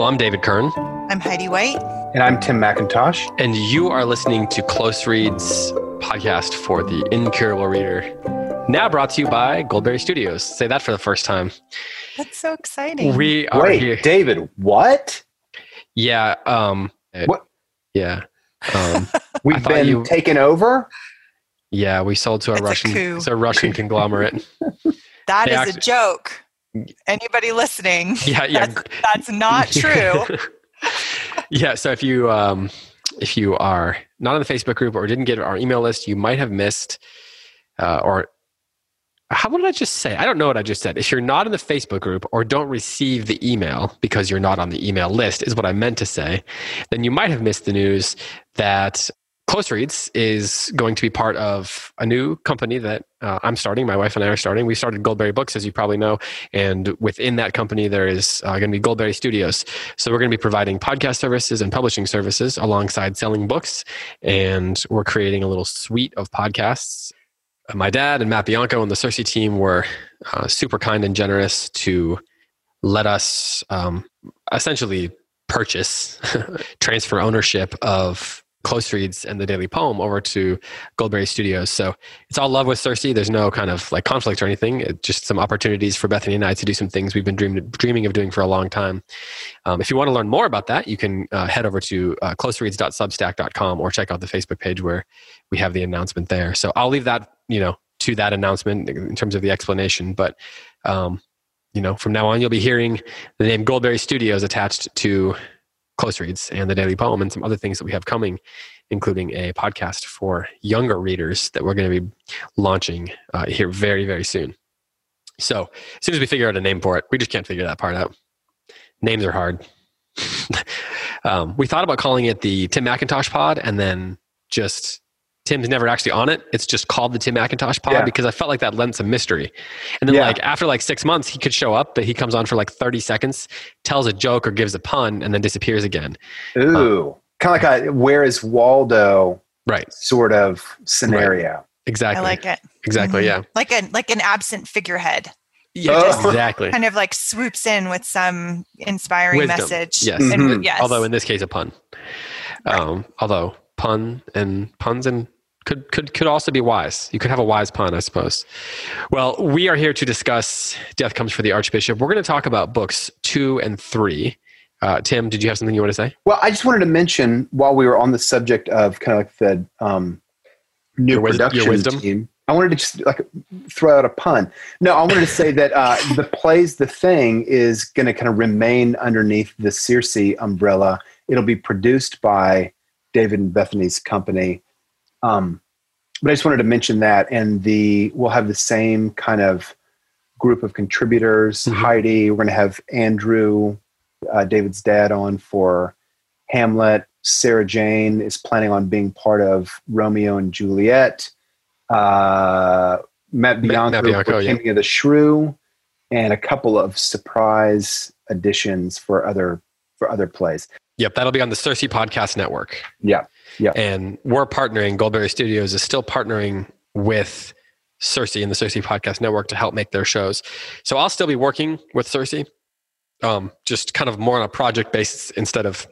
Hello, I'm David Kern. I'm Heidi White. And I'm Tim McIntosh. And you are listening to Close Reads podcast for the Incurable Reader. Now brought to you by Goldberry Studios. Say that for the first time. That's so exciting. We are Wait, here. David, what? Yeah. Um, What? Yeah. Um, We've been you- taken over? yeah. We sold to a It's Russian. coup. it's a Russian conglomerate. That They is act- a joke. Anybody listening? Yeah. Yeah. That's, that's not true. yeah. So if you um, if you are not on the Facebook group or didn't get our email list, you might have missed uh, or how what did I just say? I don't know what I just said. If you're not in the Facebook group or don't receive the email because you're not on the email list, is what I meant to say, then you might have missed the news that Close Reads is going to be part of a new company that uh, I'm starting. My wife and I are starting. We started Goldberry Books, as you probably know, and within that company there is uh, going to be Goldberry Studios. So we're going to be providing podcast services and publishing services alongside selling books, and we're creating a little suite of podcasts my dad and Matt Bianco and the Circe team were uh, super kind and generous to let us um, essentially purchase, transfer ownership of Close Reads and the Daily Poem over to Goldberry Studios. So it's all love with Circe. There's no kind of like conflict or anything. It's just some opportunities for Bethany and I to do some things we've been dream- dreaming of doing for a long time. Um, if you want to learn more about that, you can uh, head over to uh, closereads.substack.com or check out the Facebook page where we have the announcement there. So I'll leave that, you know, to that announcement in terms of the explanation. But, um, you know, from now on, you'll be hearing the name Goldberry Studios attached to Close Reads and the Daily Poem and some other things that we have coming, including a podcast for younger readers that we're going to be launching uh, here very, very soon. So as soon as we figure out a name for it, we just can't figure that part out. Names are hard. um, we thought about calling it the Tim McIntosh Pod, and then just Tim's never actually on it. It's just called the Tim McIntosh Pod Yeah. because I felt like that lent some mystery. And then, Yeah. like after like six months, he could show up, but he comes on for like thirty seconds, tells a joke or gives a pun, and then disappears again. Ooh. kind of like a where is Waldo Right? sort of scenario. Exactly. I like it. Exactly. Mhm. Yeah. Like a like an absent figurehead. Yeah. Oh. Exactly. Kind of like swoops in with some inspiring Wisdom. message. Yes. And, Mhm. yes. Although in this case, a pun. Um, although pun and puns and could could could also be wise. You could have a wise pun, I suppose. Well, we are here to discuss "Death Comes for the Archbishop." We're going to talk about books two and three. Uh, Tim, did you have something you want to say? Well, I just wanted to mention while we were on the subject of kind of like the um, new Your wis- your production wisdom? team, I wanted to just like throw out a pun. No, I wanted to say that uh, the plays the thing is going to kind of remain underneath the Circe umbrella. It'll be produced by David and Bethany's company. Um, but I just wanted to mention that, and the we'll have the same kind of group of contributors. Mhm. Heidi, we're going to have Andrew, uh, David's dad, on for Hamlet. Sarah Jane is planning on being part of Romeo and Juliet. Uh, Matt Bianco, Matt Bianco, for yeah. Of the Shrew, and a couple of surprise additions for other for other plays. Yep, that'll be on the Circe Podcast Network. Yeah, yeah. And we're partnering, Goldberry Studios is still partnering with Circe and the Circe Podcast Network to help make their shows. So I'll still be working with Circe, um, just kind of more on a project basis instead of,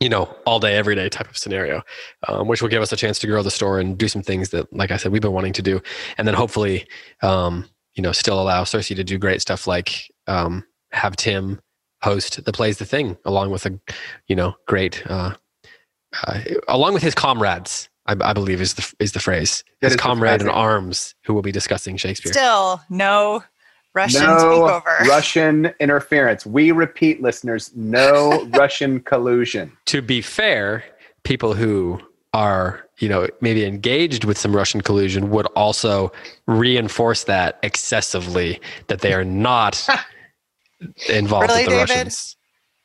you know, all day, every day type of scenario, um, which will give us a chance to grow the store and do some things that, like I said, we've been wanting to do. And then hopefully, um, you know, still allow Circe to do great stuff like um, have Tim host the plays the thing along with a you know great uh, uh, along with his comrades I, I believe is the is the phrase That his is the comrade in arms who will be discussing Shakespeare Still no Russian no takeover. Russian interference. We repeat, listeners, no Russian collusion. to be fair people who are you know, maybe engaged with some Russian collusion would also reinforce that excessively that they are not involved Really, with the David? Russians.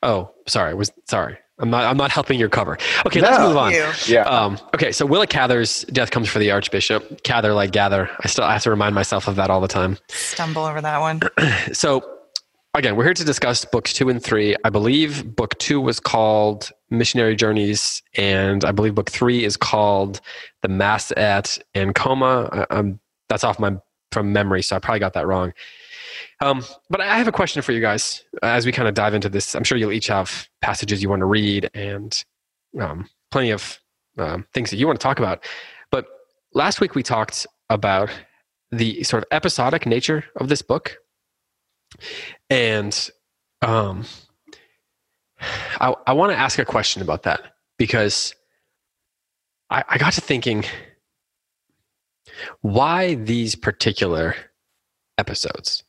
Oh, sorry. Was sorry. I'm not. I'm not helping your cover. Okay, No. let's move on. Yeah. Um, okay, so Willa Cather's death comes for the Archbishop. Cather like gather. I still I have to remind myself of that all the time. Stumble over that one. So again, we're here to discuss books two and three. I believe book two was called Missionary Journeys, and I believe book three is called The Mass at Acoma. I- I'm, that's off my from memory, so I probably got that wrong. Um, but I have a question for you guys as we kind of dive into this. I'm sure you'll each have passages you want to read and um, plenty of um, things that you want to talk about. But last week we talked about the sort of episodic nature of this book and um, I, I want to ask a question about that because I, I got to thinking why these particular episodes?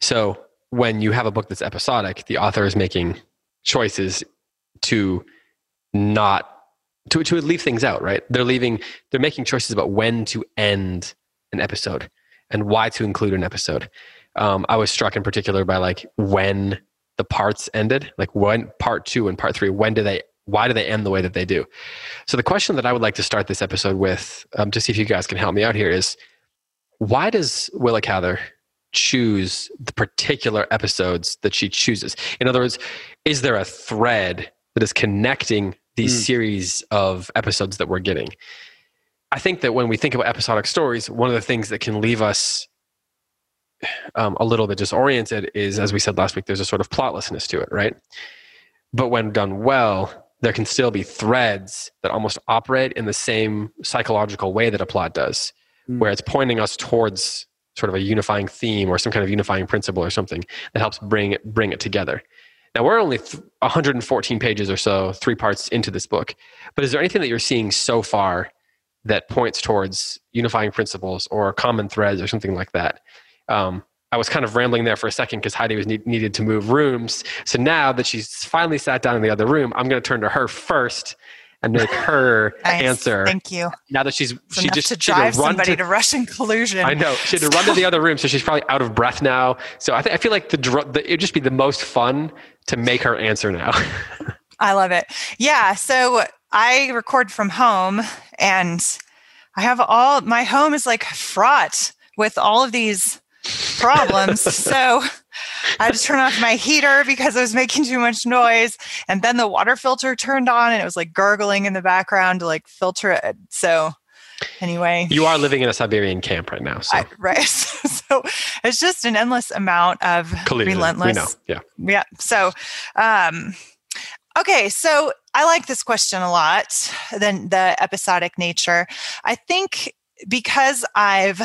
So, when you have a book that's episodic, the author is making choices to not to, to leave things out, right? They're leaving, they're making choices about when to end an episode and why to include an episode um, I was struck in particular by like when the parts ended, like when part two and part three, when do they, why do they end the way that they do? So the question that I would like to start this episode with, um, to see if you guys can help me out here, is why does Willa Cather choose the particular episodes that she chooses? In other words, is there a thread that is connecting these Mm. series of episodes that we're getting? I think that when we think about episodic stories, one of the things that can leave us um, a little bit disoriented is, as we said last week, there's a sort of plotlessness to it, right? But when done well, there can still be threads that almost operate in the same psychological way that a plot does, Mm. where it's pointing us towards sort of a unifying theme or some kind of unifying principle or something that helps bring it, bring it together. Now we're only th- 114 pages or so, three parts into this book. But is there anything that you're seeing so far that points towards unifying principles or common threads or something like that? Um, I was kind of rambling there for a second because Heidi was need, needed to move rooms. So now that she's finally sat down in the other room, I'm going to turn to her first and make her Nice. answer. Thank you. Now that she's It's she just to drive run somebody to, to, Russian collusion. I know she had to run to the other room, so she's probably out of breath now. So I, th- I feel like the, the it'd just be the most fun to make her answer now. I love it. Yeah. So I record from home and I have all my home is like fraught with all of these problems. so I had to turn off my heater because I was making too much noise. And then the water filter turned on and it was like gurgling in the background to like filter it. So anyway. you are living in a Siberian camp right now, so I, right. so it's just an endless amount of collusion. relentless We know, yeah. yeah so um okay so i like this question a lot then the episodic nature i think because i've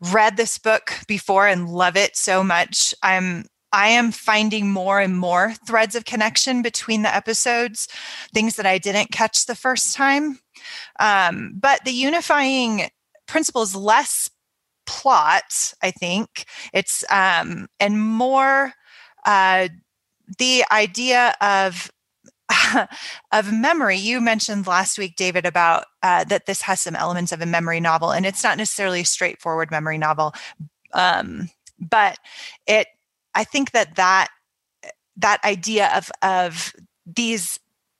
read this book before and love it so much i'm i am finding more and more threads of connection between the episodes things that i didn't catch the first time. Um, but the unifying principle is less plot i think. It's um and more uh the idea of of memory. You mentioned last week david about uh, that this has some elements of a memory novel and it's not necessarily a straightforward memory novel um, but it i think that that that idea of of these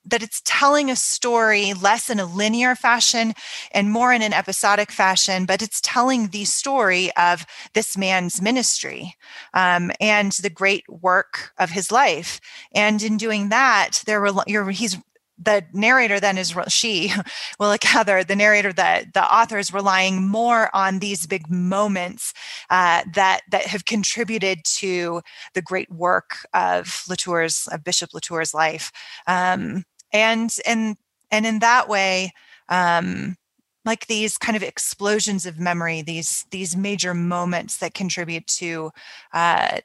that it's telling a story less in a linear fashion and more in an episodic fashion but it's telling the story of this man's ministry um, and the great work of his life. And in doing that there were he's the narrator then is she Willa Cather the narrator that the author is relying more on these big moments uh, that that have contributed to the great work of latour's of bishop latour's life. Um, and and and in that way um, like these kind of explosions of memory these these major moments that contribute to uh,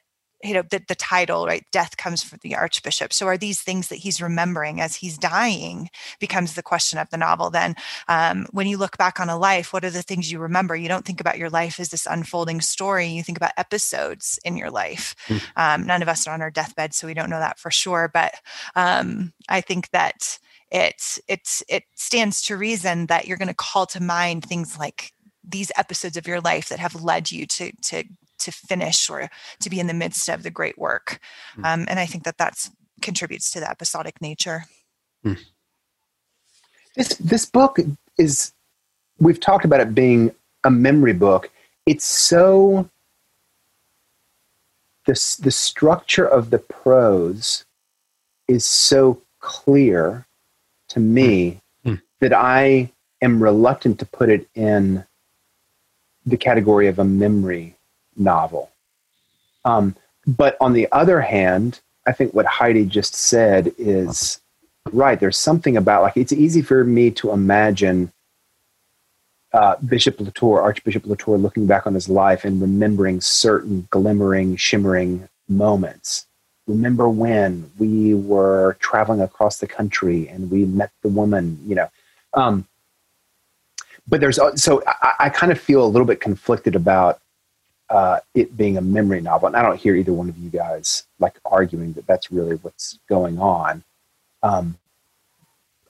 you know the, the title right death comes from the archbishop. So are these things that he's remembering as he's dying becomes the question of the novel then. Um, when you look back on a life what are the things you remember? You don't think about your life as this unfolding story. You think about episodes in your life. Mm. um, none of us are on our deathbed so we don't know that for sure but um, i think that it it it stands to reason that you're going to call to mind things like these episodes of your life that have led you to to to finish or to be in the midst of the great work mm. um, and i think that that's contributes to the episodic nature mm. this this book is we've talked about it being a memory book it's so the, the structure of the prose is so clear to me mm. that I am reluctant to put it in the category of a memory novel. Um, but on the other hand, I think what Heidi just said is right. There's something about like it's easy for me to imagine uh, Bishop Latour, Archbishop Latour, looking back on his life and remembering certain glimmering, shimmering moments. Remember when we were traveling across the country and we met the woman, you know. Um, but there's so I, I, kind of feel a little bit conflicted about uh, it being a memory novel, and I don't hear either one of you guys like arguing that that's really what's going on. Um,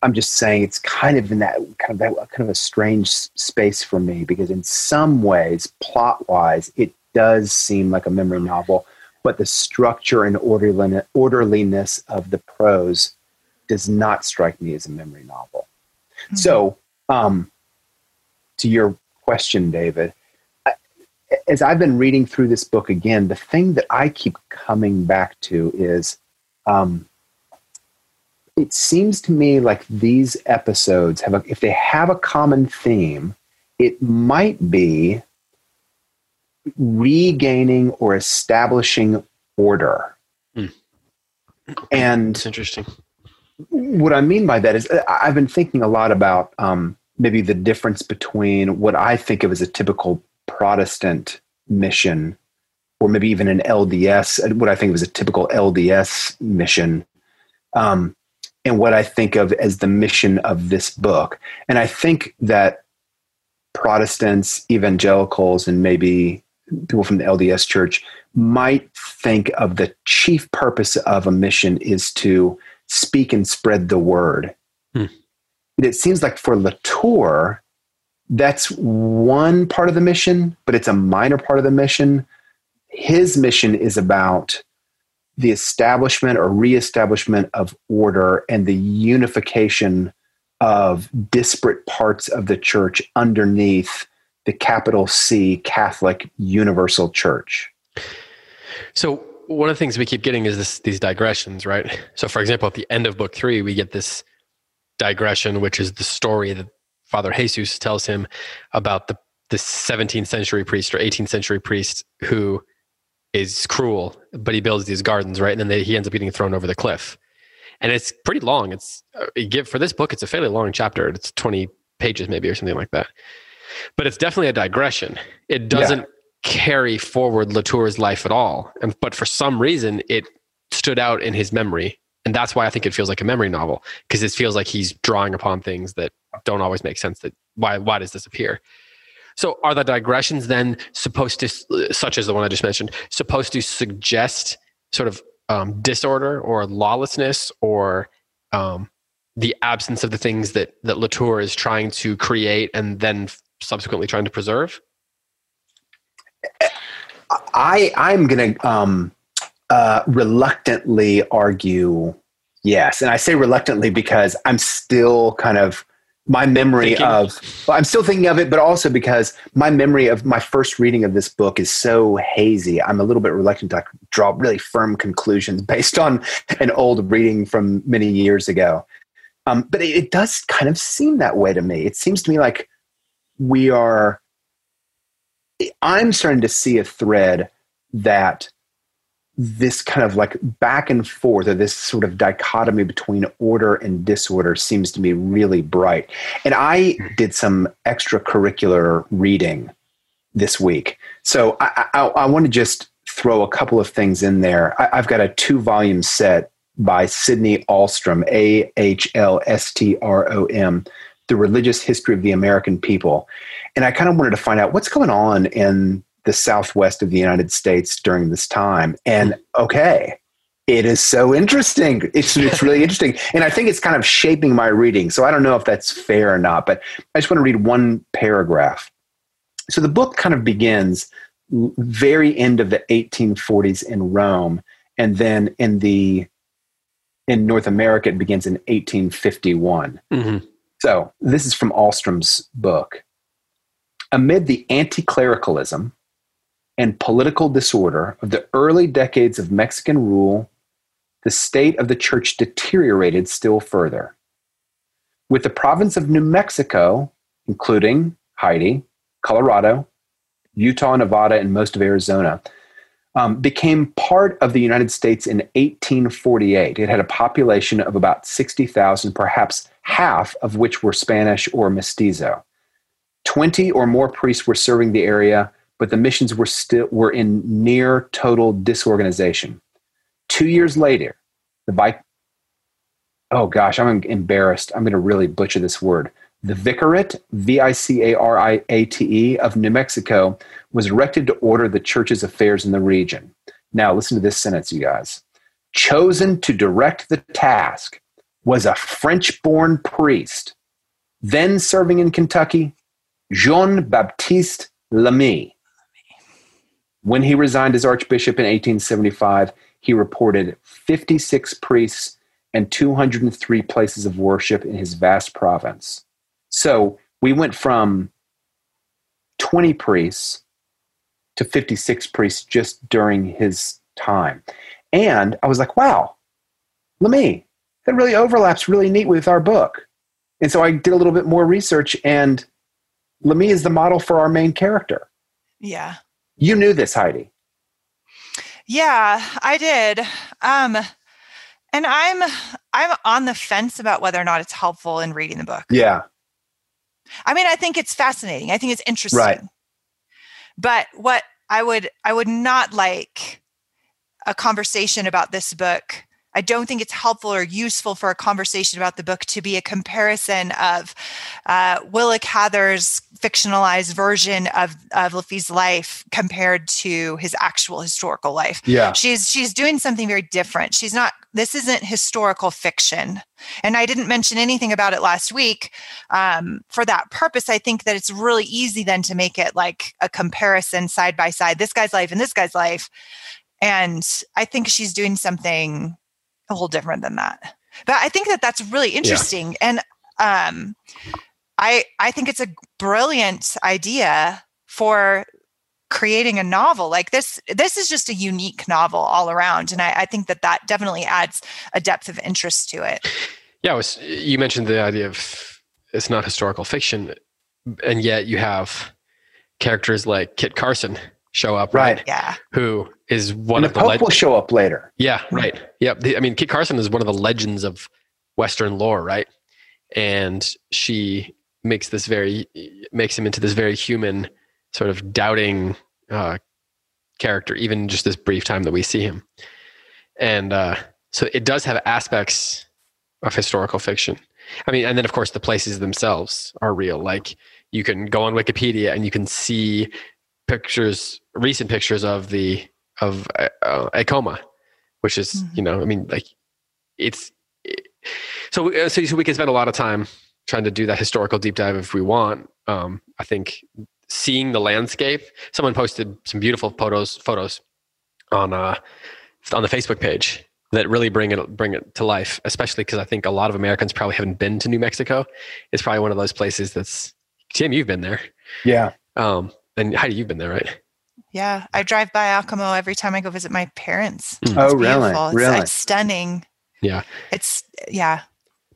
I'm just saying it's kind of in that kind of that kind of a strange space for me because in some ways, plot wise, it does seem like a memory novel, but the structure and orderliness of the prose does not strike me as a memory novel. Mm-hmm. So, um, to your question, David, as I've been reading through this book again, the thing that I keep coming back to is um, it seems to me like these episodes have a, if they have a common theme, it might be regaining or establishing order. Hmm. And it's interesting. What I mean by that is I've been thinking a lot about um, maybe the difference between what I think of as a typical Protestant mission, or maybe even an LDS, what I think of as a typical LDS mission, um, and what I think of as the mission of this book. And I think that Protestants, evangelicals, and maybe people from the LDS church might think of the chief purpose of a mission is to speak and spread the word. Hmm. It seems like for Latour, that's one part of the mission, but it's a minor part of the mission. His mission is about the establishment or reestablishment of order and the unification of disparate parts of the church underneath the capital C Catholic Universal Church. So one of the things we keep getting is this these digressions, right? So for example, at the end of book three, we get this digression, which is the story that Father Jesus tells him about the the 17th century priest or 18th century priest who is cruel, but he builds these gardens, right? And then they, he ends up getting thrown over the cliff. And it's pretty long. It's uh, give for this book. It's a fairly long chapter. It's twenty pages, maybe, or something like that. But it's definitely a digression. It doesn't yeah. carry forward Latour's life at all. And but for some reason, it stood out in his memory, and that's why I think it feels like a memory novel because it feels like he's drawing upon things that don't always make sense. That why why does this appear? So are the digressions then supposed to, such as the one I just mentioned, supposed to suggest sort of um, disorder or lawlessness or um, the absence of the things that that Latour is trying to create and then subsequently trying to preserve? I I'm to um, uh, reluctantly argue yes, and I say reluctantly because I'm still kind of my memory thinking. of well, i'm still thinking of it but also because my memory of my first reading of this book is so hazy. I'm a little bit reluctant to draw really firm conclusions based on an old reading from many years ago. Um, but it, it does kind of seem that way to me. It seems to me like we are i'm starting to see a thread that this kind of like back and forth or this sort of dichotomy between order and disorder seems to be really bright. And I mm-hmm. did some extracurricular reading this week. So I, I, I want to just throw a couple of things in there. I, have got a two volume set by Sydney Ahlstrom, A H L S T R O M, The Religious History of the American People. And I kind of wanted to find out what's going on in the southwest of the United States during this time. And okay, It is so interesting. It's it's really interesting, and I think it's kind of shaping my reading. So I don't know if that's fair or not, but I just want to read one paragraph. So the book kind of begins very end of the 1840s in Rome, and then in the in North America it begins in 1851. Mm-hmm. So this is from Ahlstrom's book. Amid the anti-clericalism and political disorder of the early decades of Mexican rule the state of the church deteriorated still further. With the province of New Mexico, including Heidi, Colorado, Utah, Nevada, and most of Arizona, um, became part of the United States in 1848. It had a population of about 60,000, perhaps half of which were Spanish or mestizo. 20 or more priests were serving the area, but the missions were still were in near total disorganization. Two years later, the bike. Oh gosh, I'm embarrassed. I'm going to really butcher this word. The Vicariate, V I C A R I A T E, of New Mexico was erected to order the church's affairs in the region. Now, listen to this sentence, you guys. Chosen to direct the task was a French born priest, then serving in Kentucky, Jean Baptiste Lamy. When he resigned as archbishop in 1875, he reported 56 priests and 203 places of worship in his vast province. So we went from 20 priests to 56 priests just during his time. And I was like, wow, let me, that really overlaps really neat with our book. And so I did a little bit more research, and Lamy is the model for our main character. Yeah. You knew this, Heidi. Yeah, I did. Um, and I'm I'm on the fence about whether or not it's helpful in reading the book. Yeah. I mean, I think it's fascinating. I think it's interesting. Right. But what I would I would not like a conversation about this book I don't think it's helpful or useful for a conversation about the book to be a comparison of uh, Willa Cather's fictionalized version of, of Lamy's life compared to his actual historical life. Yeah. She's she's doing something very different. She's not this isn't historical fiction. And I didn't mention anything about it last week. Um, for that purpose, I think that it's really easy then to make it like a comparison side by side, this guy's life and this guy's life. And I think she's doing something a whole different than that. But I think that that's really interesting. Yeah. And um, I I think it's a brilliant idea for creating a novel like this this is just a unique novel all around and I, I, think that that definitely adds a depth of interest to it yeah was, you mentioned the idea of it's not historical fiction and yet you have characters like kit carson show up, right? right? Yeah. Who is one and of the, the Pope will show up later. Yeah, right. Yep. I mean, Kit Carson is one of the legends of Western lore, right? And she makes this very makes him into this very human, sort of doubting uh, character, even just this brief time that we see him. And uh, so it does have aspects of historical fiction. I mean, and then of course the places themselves are real. Like you can go on Wikipedia and you can see pictures, recent pictures of the of uh, Acoma, which is mm-hmm. you know, I mean, like it's it, so uh, so so we can spend a lot of time trying to do that historical deep dive if we want. Um, I think seeing the landscape. Someone posted some beautiful photos photos on uh on the Facebook page that really bring it bring it to life. Especially because I think a lot of Americans probably haven't been to New Mexico. It's probably one of those places that's Tim. You've been there. Yeah. Um, and Heidi, you've been there, right? Yeah, I drive by Acoma every time I go visit my parents. Mm. Oh, really? It's, really? It's stunning. Yeah. It's yeah.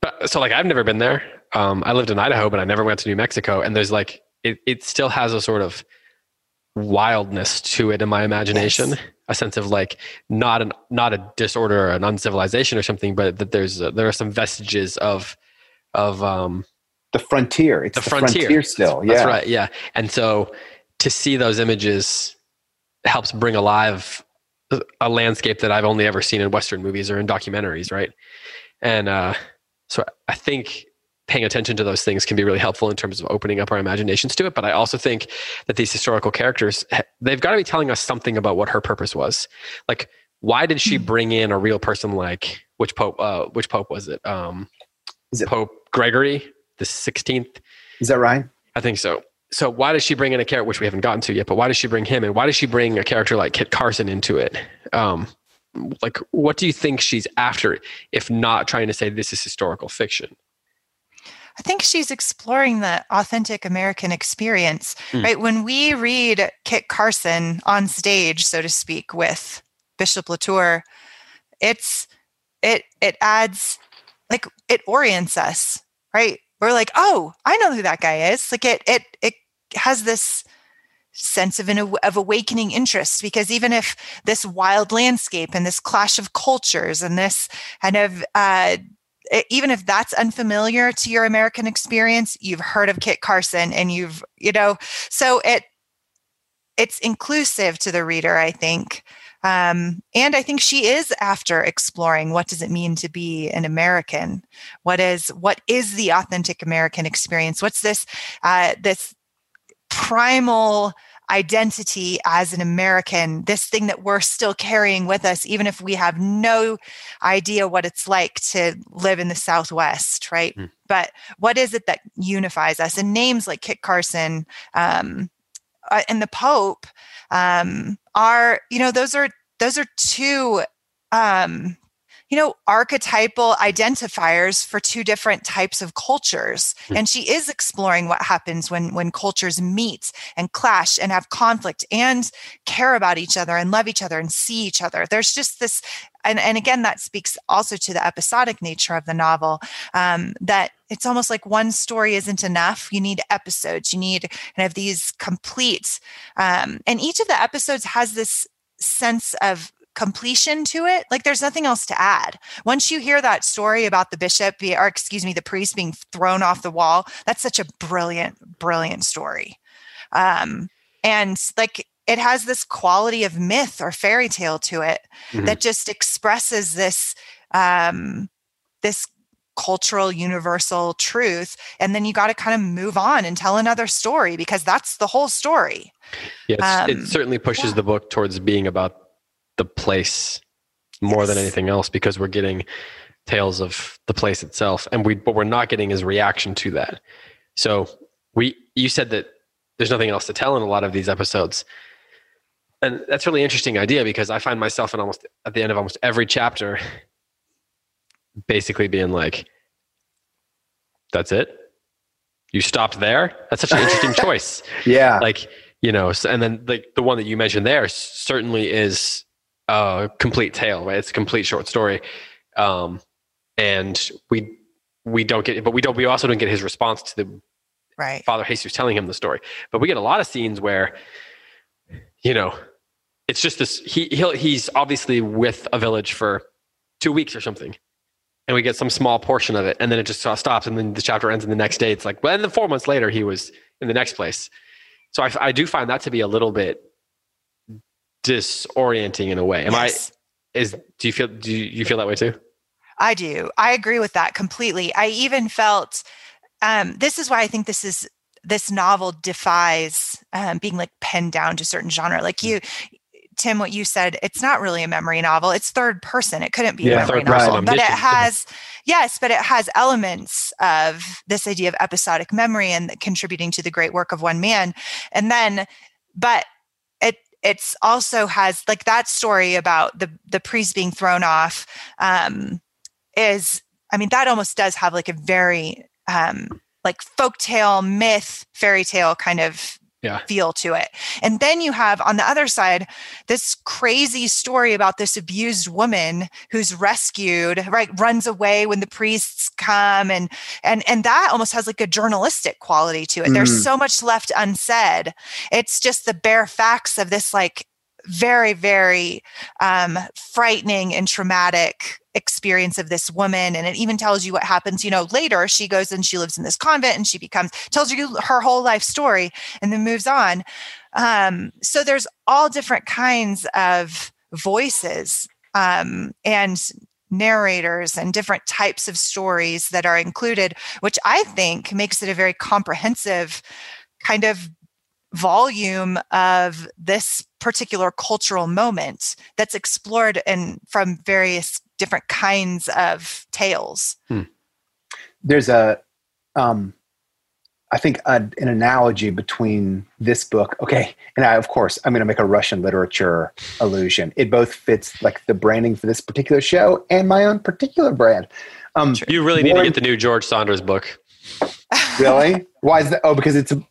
But, so like I've never been there. Um, I lived in Idaho, but I never went to New Mexico. And there's like it, it still has a sort of wildness to it in my imagination. Yes. A sense of like not an not a disorder or an uncivilization or something, but that there's a, there are some vestiges of of um the frontier. It's the, the frontier. frontier. still. Yeah. That's right. Yeah. And so to see those images helps bring alive a landscape that I've only ever seen in Western movies or in documentaries, right? And uh, so I think paying attention to those things can be really helpful in terms of opening up our imaginations to it. But I also think that these historical characters, they've got to be telling us something about what her purpose was. Like why did she bring in a real person like which pope? Uh, which pope was it? Um, Is it- Pope Gregory the sixteenth? Is that right? I think so. So why does she bring in a character which we haven't gotten to yet? But why does she bring him in? Why does she bring a character like Kit Carson into it? Um, like, what do you think she's after, if not trying to say this is historical fiction? I think she's exploring the authentic American experience, Mm. right? When we read Kit Carson on stage, so to speak, with Bishop Latour, it's it it adds like it orients us, right? We're like, oh, I know who that guy is. Like it it it has this sense of an of awakening interest because even if this wild landscape and this clash of cultures and this kind of uh, even if that's unfamiliar to your American experience, you've heard of Kit Carson and you've, you know, so it it's inclusive to the reader, I think. Um, and I think she is after exploring what does it mean to be an American? What is what is the authentic American experience? What's this uh, this primal identity as an American, this thing that we're still carrying with us, even if we have no idea what it's like to live in the Southwest, right? Mm. But what is it that unifies us? And names like Kit Carson um, uh, and the Pope um, are, you know, those are those are two um, you know archetypal identifiers for two different types of cultures Hmm. and she is exploring what happens when when cultures meet and clash and have conflict and care about each other and love each other and see each other there's just this and, and again that speaks also to the episodic nature of the novel um, that it's almost like one story isn't enough you need episodes you need kind of these complete um, and each of the episodes has this sense of completion to it. Like there's nothing else to add. Once you hear that story about the bishop, or excuse me, the priest being thrown off the wall, that's such a brilliant, brilliant story. Um, and like it has this quality of myth or fairy tale to it Mhm. that just expresses this um, this cultural universal truth and then you got to kind of move on and tell another story because that's the whole story Yes, Um, it certainly pushes yeah. the book towards being about the place more than anything else because we're getting tales of the place itself, and we what we're not getting is reaction to that. So we, you said that there's nothing else to tell in a lot of these episodes, and that's a really interesting idea because I find myself in almost at the end of almost every chapter, basically being like, "That's it." You stopped there. That's such an interesting choice Yeah. like you know s- and then like the one that you mentioned there certainly is a complete tale right it's a complete short story um and we we don't get but we don't we also don't get his response to the right father jesus telling him the story but we get a lot of scenes where you know it's just this he he'll, he's obviously with a village for two weeks or something and we get some small portion of it and then it just stops and then the chapter ends and the next day it's like well and then four months later he was in the next place so I, I do find that to be a little bit disorienting in a way am Yes. i is do you feel do you, feel that way too I do. I agree with that completely. I even felt um, this is why I think this is this novel defies um, being like penned down to certain genre. Like you, Tim, what you said, it's not really a memory novel. It's third person. It couldn't be Yeah, a memory novel, but it has yes, but it has elements of this idea of episodic memory and contributing to the great work of one man. And then, but it it's also has like that story about the the priest being thrown off. Um, is I mean that almost does have like a very um like folktale myth fairy tale kind of Yeah. feel to it. And then you have on the other side this crazy story about this abused woman who's rescued, right, runs away when the priests come and and and that almost has like a journalistic quality to it. There's Mm. so much left unsaid. It's just the bare facts of this like very very um frightening and traumatic experience of this woman and it even tells you what happens you know later she goes and she lives in this convent and she becomes tells you her whole life story and then moves on. Um, so there's all different kinds of voices um, and narrators and different types of stories that are included which i think makes it a very comprehensive kind of volume of this particular cultural moment that's explored and from various different kinds of tales. Hmm. There's a, um, I think a, an analogy between this book. Okay, and I, of course I'm going to make a Russian literature allusion. It both fits like the branding for this particular show and my own particular brand. Um, you really need to get the new George Saunders book. really? Why is that? Oh, because it's a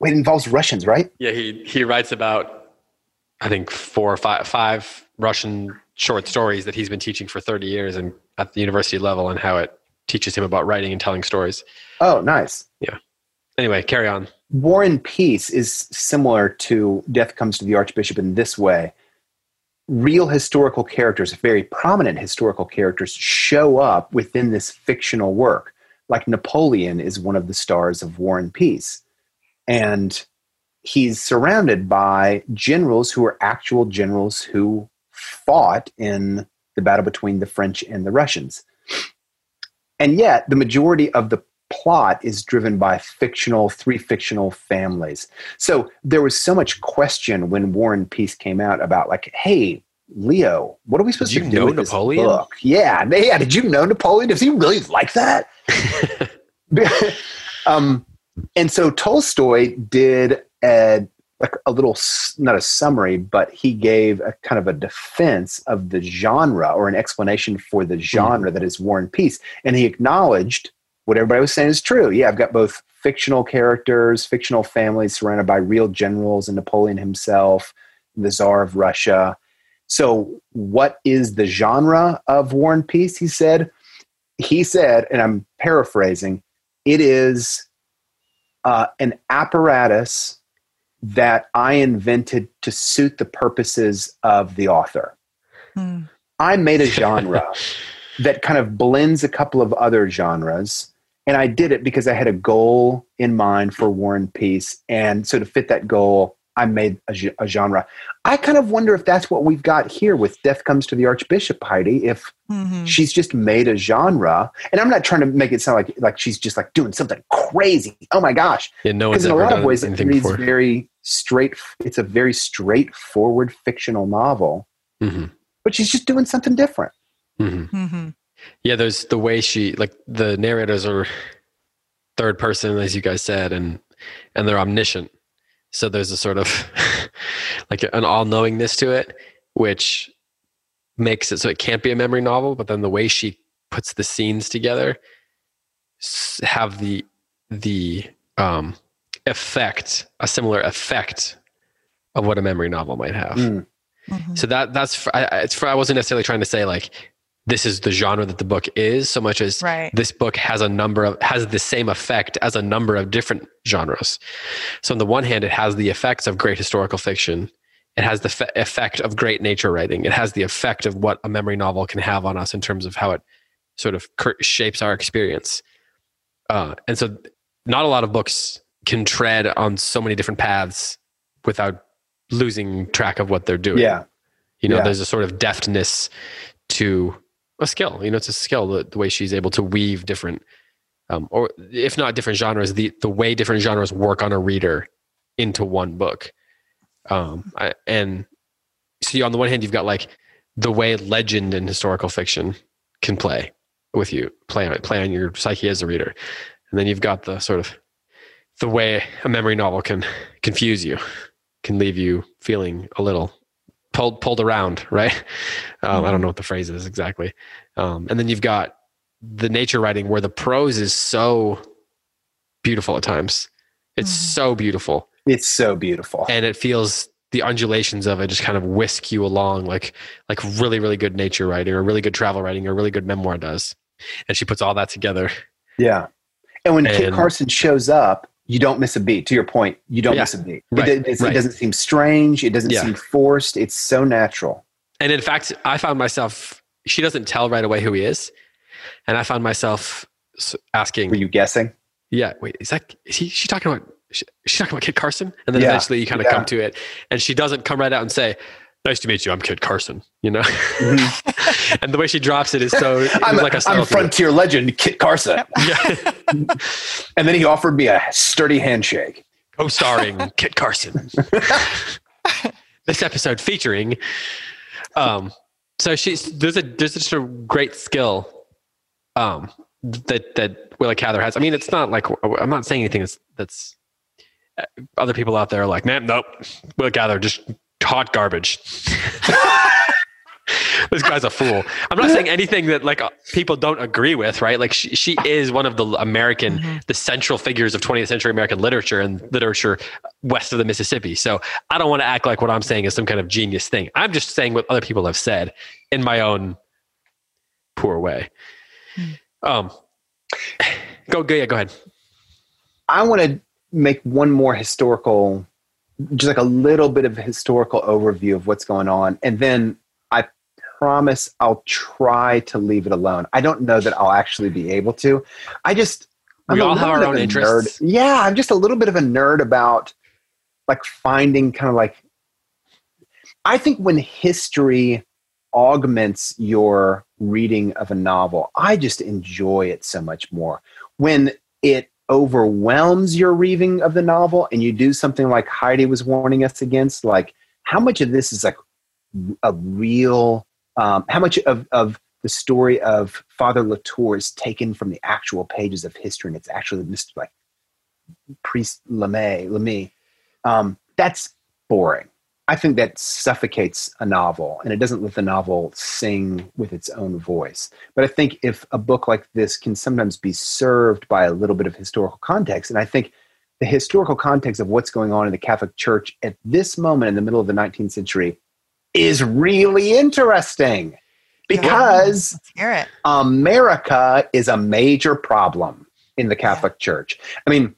wait, it involves Russians, right? Yeah, he he writes about I think four or five five Russian short stories that he's been teaching for 30 years and at the university level and how it teaches him about writing and telling stories. Oh, nice. Yeah. Anyway, carry on. War and Peace is similar to Death Comes to the Archbishop in this way. Real historical characters, very prominent historical characters, show up within this fictional work. Like Napoleon is one of the stars of War and Peace. And he's surrounded by generals who are actual generals who fought in the battle between the French and the Russians. And yet, the majority of the plot is driven by fictional, three fictional families. So there was so much question when War and Peace came out about, like, hey, Leo, what are we supposed did to do with Napoleon? this book? Yeah, yeah. Did you know Napoleon? Does he really like that? um, and so Tolstoy did a like a little not a summary but he gave a kind of a defense of the genre or an explanation for the genre mm. that is war and peace. And he acknowledged what everybody was saying is true. Yeah i've got both fictional characters fictional families surrounded by real generals and napoleon himself the czar of russia. So what is the genre of war and peace he said? He said and i'm paraphrasing it is uh, an apparatus that I invented to suit the purposes of the author. Mm. I made a genre that kind of blends a couple of other genres. And I did it because I had a goal in mind for War and Peace. And so to fit that goal, I made a, a, genre. I kind of wonder if that's what we've got here with Death Comes to the Archbishop, Heidi. If mm-hmm. she's just made a genre, and I'm not trying to make it sound like like she's just like doing something crazy. Oh my gosh! Yeah, no Because in a lot of ways, it reads very straight. It's a very straightforward fictional novel, mm-hmm. but she's just doing something different. Mm-hmm. mm-hmm. Yeah, there's the way she like the narrators are third person, as you guys said, and and they're omniscient so there's a sort of like an all-knowingness to it, which makes it so it can't be a memory novel. But then the way she puts the scenes together have the the um, effect, a similar effect of what a memory novel might have. Mm. Mm-hmm. So that that's for, I, it's for I wasn't necessarily trying to say like this is the genre that the book is so much as right. this book has a number of has the same effect as a number of different genres. So on the one hand it has the effects of great historical fiction. It has the fe- effect of great nature writing. It has the effect of what a memory novel can have on us in terms of how it sort of cur- shapes our experience. Uh, and so not a lot of books can tread on so many different paths without losing track of what they're doing. Yeah. You know yeah. there's a sort of deftness to a skill. You know, it's a skill the, the way she's able to weave different, um, or if not different genres, the the way different genres work on a reader into one book. Um, I, and see, on the one hand, you've got like the way legend and historical fiction can play with you, play on play on your psyche as a reader, and then you've got the sort of the way a memory novel can confuse you, can leave you feeling a little pulled pulled around, right? Um, mm-hmm. I don't mm-hmm. know what the phrase is exactly. Um, and then you've got the nature writing where the prose is so beautiful at times. It's mm-hmm. so beautiful. It's so beautiful, and it feels the undulations of it just kind of whisk you along, like like really really good nature writing or really good travel writing or really good memoir does. And she puts all that together. Yeah, and when and, Kit Carson shows up, you don't miss a beat. To your point, you don't yeah, miss a beat. Right, it, right. it, doesn't seem strange. It doesn't yeah. seem forced. It's so natural. And in fact, I found myself. She doesn't tell right away who he is, and I found myself asking. Were you guessing? Yeah. Wait. Is that? Is he? She talking about? She, she's talking about Kit Carson, and then yeah, eventually you kind of come to it, and she doesn't come right out and say, nice to meet you. I'm Kit Carson, you know? Mm-hmm. and the way she drops it is so, I'm, like a, I'm frontier legend, Kit Carson. yeah. and then he offered me a sturdy handshake. co-starring Kit Carson. this episode featuring. Um, so she's there's a there's just a great skill, um, that that Willa Cather has. I mean, it's not like I'm not saying anything that's that's uh, other people out there are like, man, nope, Willa Cather just hot garbage. this guy's a fool. I'm not saying anything that like people don't agree with, right? Like she, she is one of the American, mm-hmm. the central figures of 20th century American literature and literature west of the Mississippi. So I don't want to act like what I'm saying is some kind of genius thing. I'm just saying what other people have said in my own poor way. Mm. Um, go, go, yeah, go ahead. I want to make one more historical, just like a little bit of historical overview of what's going on, and then I promise I'll try to leave it alone. I don't know that I'll actually be able to. I just I'm we all have our own interests. Nerd. Yeah, I'm just a little bit of a nerd about like finding kind of like I think when history augments your reading of a novel, I just enjoy it so much more. When it overwhelms your reading of the novel and you do something like Heidi was warning us against, like how much of this is like a real um, how much of, of the story of Father Latour is taken from the actual pages of history and it's actually just like priest Lamy, Lamy. Um, that's boring. I think that suffocates a novel and it doesn't let the novel sing with its own voice. But I think if a book like this can sometimes be served by a little bit of historical context, and I think the historical context of what's going on in the Catholic Church at this moment in the middle of the 19th century is really interesting because America is a major problem in the Catholic yeah. Church. I mean,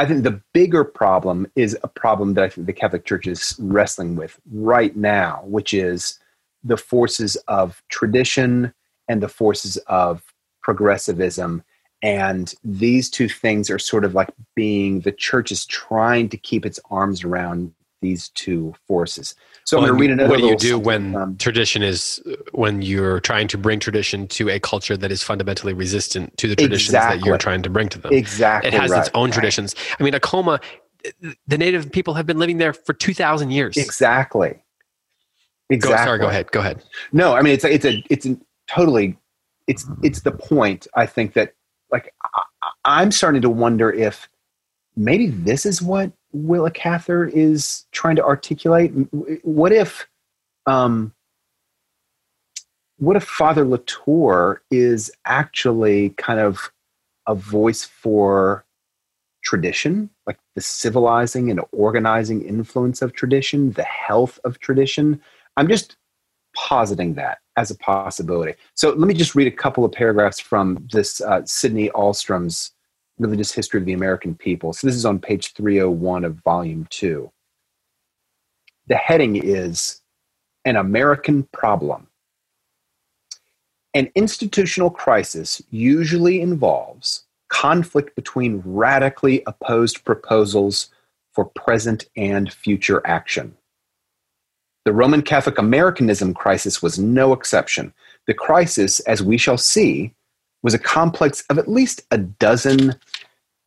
I think the bigger problem is a problem that I think the Catholic Church is wrestling with right now, which is the forces of tradition and the forces of progressivism. And these two things are sort of like being the church is trying to keep its arms around these two forces. So well, I'm going to read another. What do you do when um, tradition is when you're trying to bring tradition to a culture that is fundamentally resistant to the traditions exactly. that you're trying to bring to them? Exactly. It has right, its own traditions. I mean, Acoma, the native people have been living there for two thousand years. Exactly. Exactly. Go, sorry. Go ahead. Go ahead. No, I mean it's a, it's a it's a totally it's it's the point. I think that like I, I'm starting to wonder if maybe this is what Willa Cather is trying to articulate? What if, um, what if Father Latour is actually kind of a voice for tradition, like the civilizing and organizing influence of tradition, the health of tradition? I'm just positing that as a possibility. So let me just read a couple of paragraphs from this uh, Sydney Ahlstrom's Religious History of the American People. So this is on page 301 of volume two. The heading is An American Problem. An institutional crisis usually involves conflict between radically opposed proposals for present and future action. The Roman Catholic Americanism crisis was no exception. The crisis, as we shall see, was a complex of at least a dozen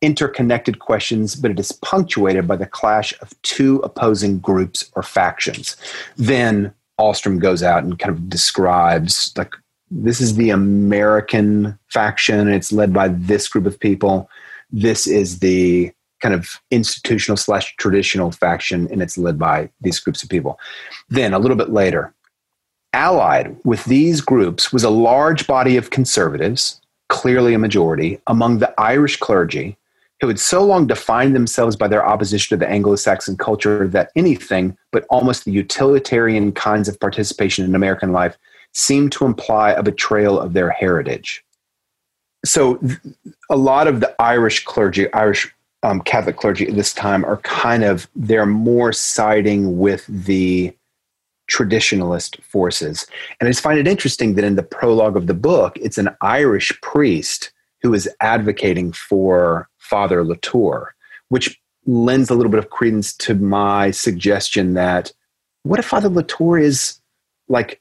interconnected questions, but it is punctuated by the clash of two opposing groups or factions. Then Ahlstrom goes out and kind of describes like this is the American faction, and it's led by this group of people. This is the kind of institutional slash traditional faction, and it's led by these groups of people. Then a little bit later, allied with these groups was a large body of conservatives, clearly a majority, among the Irish clergy who had so long defined themselves by their opposition to the Anglo Saxon culture that anything but almost the utilitarian kinds of participation in American life seemed to imply a betrayal of their heritage. So, a lot of the Irish clergy, Irish um, Catholic clergy at this time, are kind of, they're more siding with the traditionalist forces. And I just find it interesting that in the prologue of the book, it's an Irish priest who is advocating for Father Latour, which lends a little bit of credence to my suggestion that what if Father Latour is like,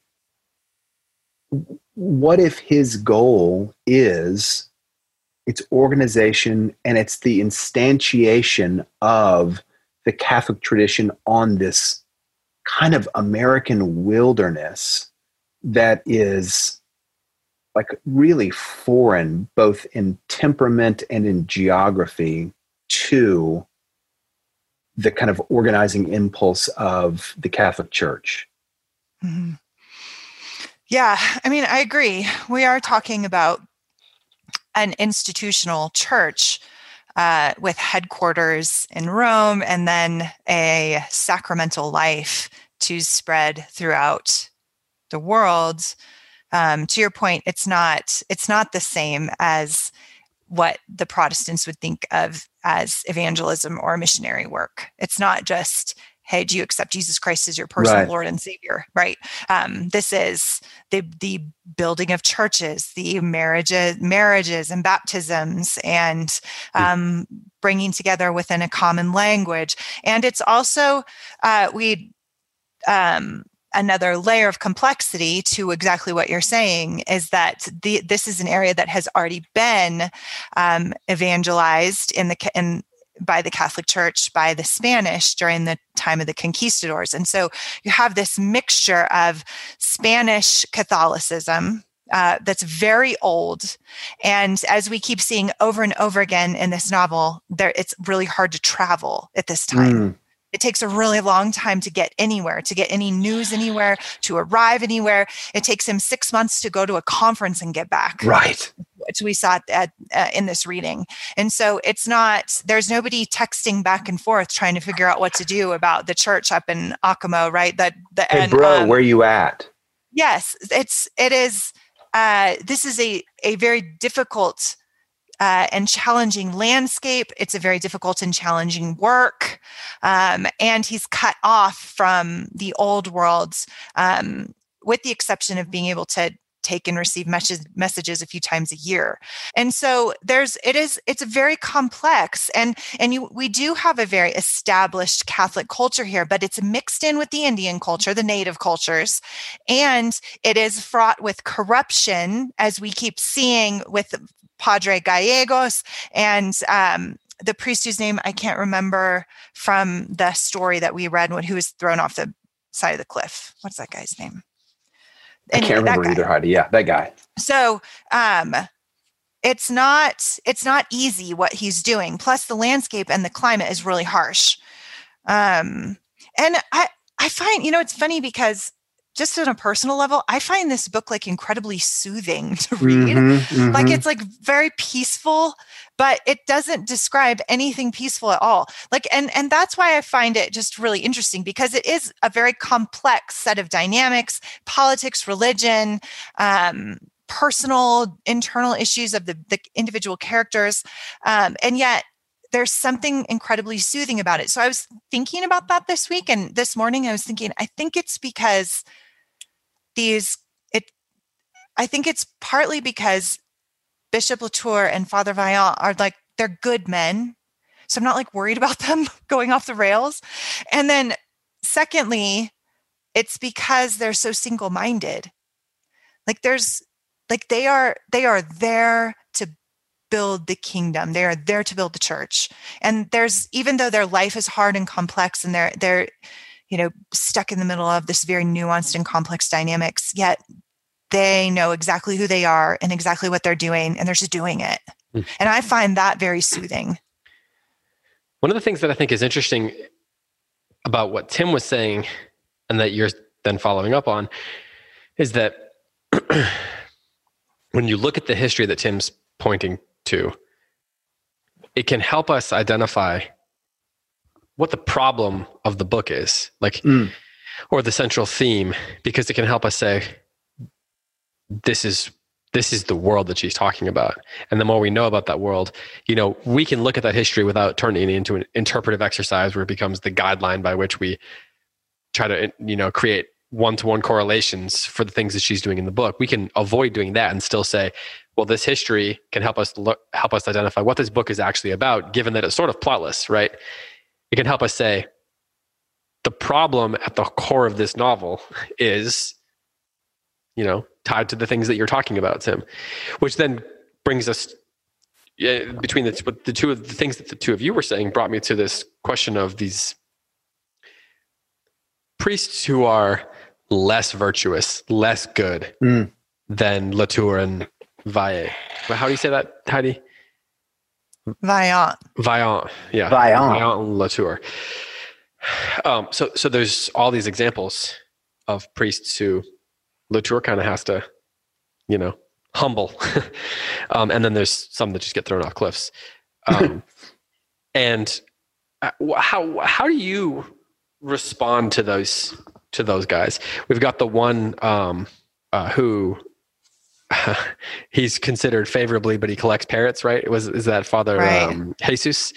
what if his goal is its organization, and it's the instantiation of the Catholic tradition on this kind of American wilderness that is like really foreign, both in temperament and in geography, to the kind of organizing impulse of the Catholic Church. Mm-hmm. Yeah, I mean, I agree. We are talking about an institutional church uh, with headquarters in Rome and then a sacramental life to spread throughout the world. Um, to your point, it's not it's not the same as what the Protestants would think of as evangelism or missionary work. It's not just hey do you accept jesus christ as your personal right. lord and savior? Right? Um, this is the the building of churches the marriages marriages and baptisms and um, bringing together within a common language. And it's also uh, we um, another layer of complexity to exactly what you're saying is that the, this is an area that has already been um, evangelized in the in by the Catholic Church, by the Spanish during the time of the conquistadors. And so you have this mixture of Spanish Catholicism. Uh, that's very old, and as we keep seeing over and over again in this novel, there it's really hard to travel at this time. Mm. It takes a really long time to get anywhere, to get any news anywhere, to arrive anywhere. It takes him six months to go to a conference and get back. Right. Which we saw at, uh, in this reading. And so it's not, there's nobody texting back and forth trying to figure out what to do about the church up in Acoma, right? That, the, hey, and, bro, um, where you at? Yes, it's, it is, uh, this is a, a very difficult uh, and challenging landscape. It's a very difficult and challenging work. Um, and he's cut off from the old world, um, with the exception of being able to take and receive messages messages a few times a year. And so there's it is it's very complex. And and you we do have a very established catholic culture here but it's mixed in with the indian culture the native cultures. And it is fraught with corruption as we keep seeing with Padre Gallegos and um, the priest whose name I can't remember from the story that we read, who was thrown off the side of the cliff. What's that guy's name? I can't remember either, Heidi. Yeah, that guy. So, um, it's not it's not easy what he's doing. Plus, the landscape and the climate is really harsh. Um, and I I find you know it's funny because just on a personal level, I find this book like incredibly soothing to read. Mm-hmm, mm-hmm. Like it's like very peaceful, but it doesn't describe anything peaceful at all. Like and and that's why I find it just really interesting because it is a very complex set of dynamics, politics, religion, um, personal internal issues of the, the individual characters, um, and yet there's something incredibly soothing about it. So I was thinking about that this week and this morning I was thinking I think it's because these it I think it's partly because Bishop Latour and Father Vaillant are like they're good men. So I'm not like worried about them going off the rails. And then secondly, it's because they're so single-minded. Like there's like they are they are there to build the kingdom. They are there to build the church. And there's even though their life is hard and complex and they're they're you know stuck in the middle of this very nuanced and complex dynamics yet they know exactly who they are and exactly what they're doing and they're just doing it mm. and i find that very soothing one of the things that i think is interesting about what tim was saying and that you're then following up on is that when you look at the history that tim's pointing to it can help us identify what the problem of the book is, like, mm. or the central theme, because it can help us say, this is this is the world that she's talking about. And the more we know about that world, you know, we can look at that history without turning it into an interpretive exercise where it becomes the guideline by which we try to, you know, create one-to-one correlations for the things that she's doing in the book. We can avoid doing that and still say, well, this history can help us look, help us identify what this book is actually about, given that it's sort of plotless, right? It can help us say the problem at the core of this novel is you know tied to the things that you're talking about tim which then brings us yeah, between the, the two of the things that the two of you were saying brought me to this question of these priests who are less virtuous, less good Mm. than Latour and Vaillant. But how do you say that, Heidi? Vaillant. Vaillant, yeah, Vaillant. Vaillant and Latour. Um, so, so there's all these examples of priests who Latour kind of has to, you know, humble, um, and then there's some that just get thrown off cliffs. Um, and uh, how how do you respond to those to those guys? We've got the one um, uh, who he's considered favorably, but he collects parrots, right? It was is that Father Right. um, Jesus?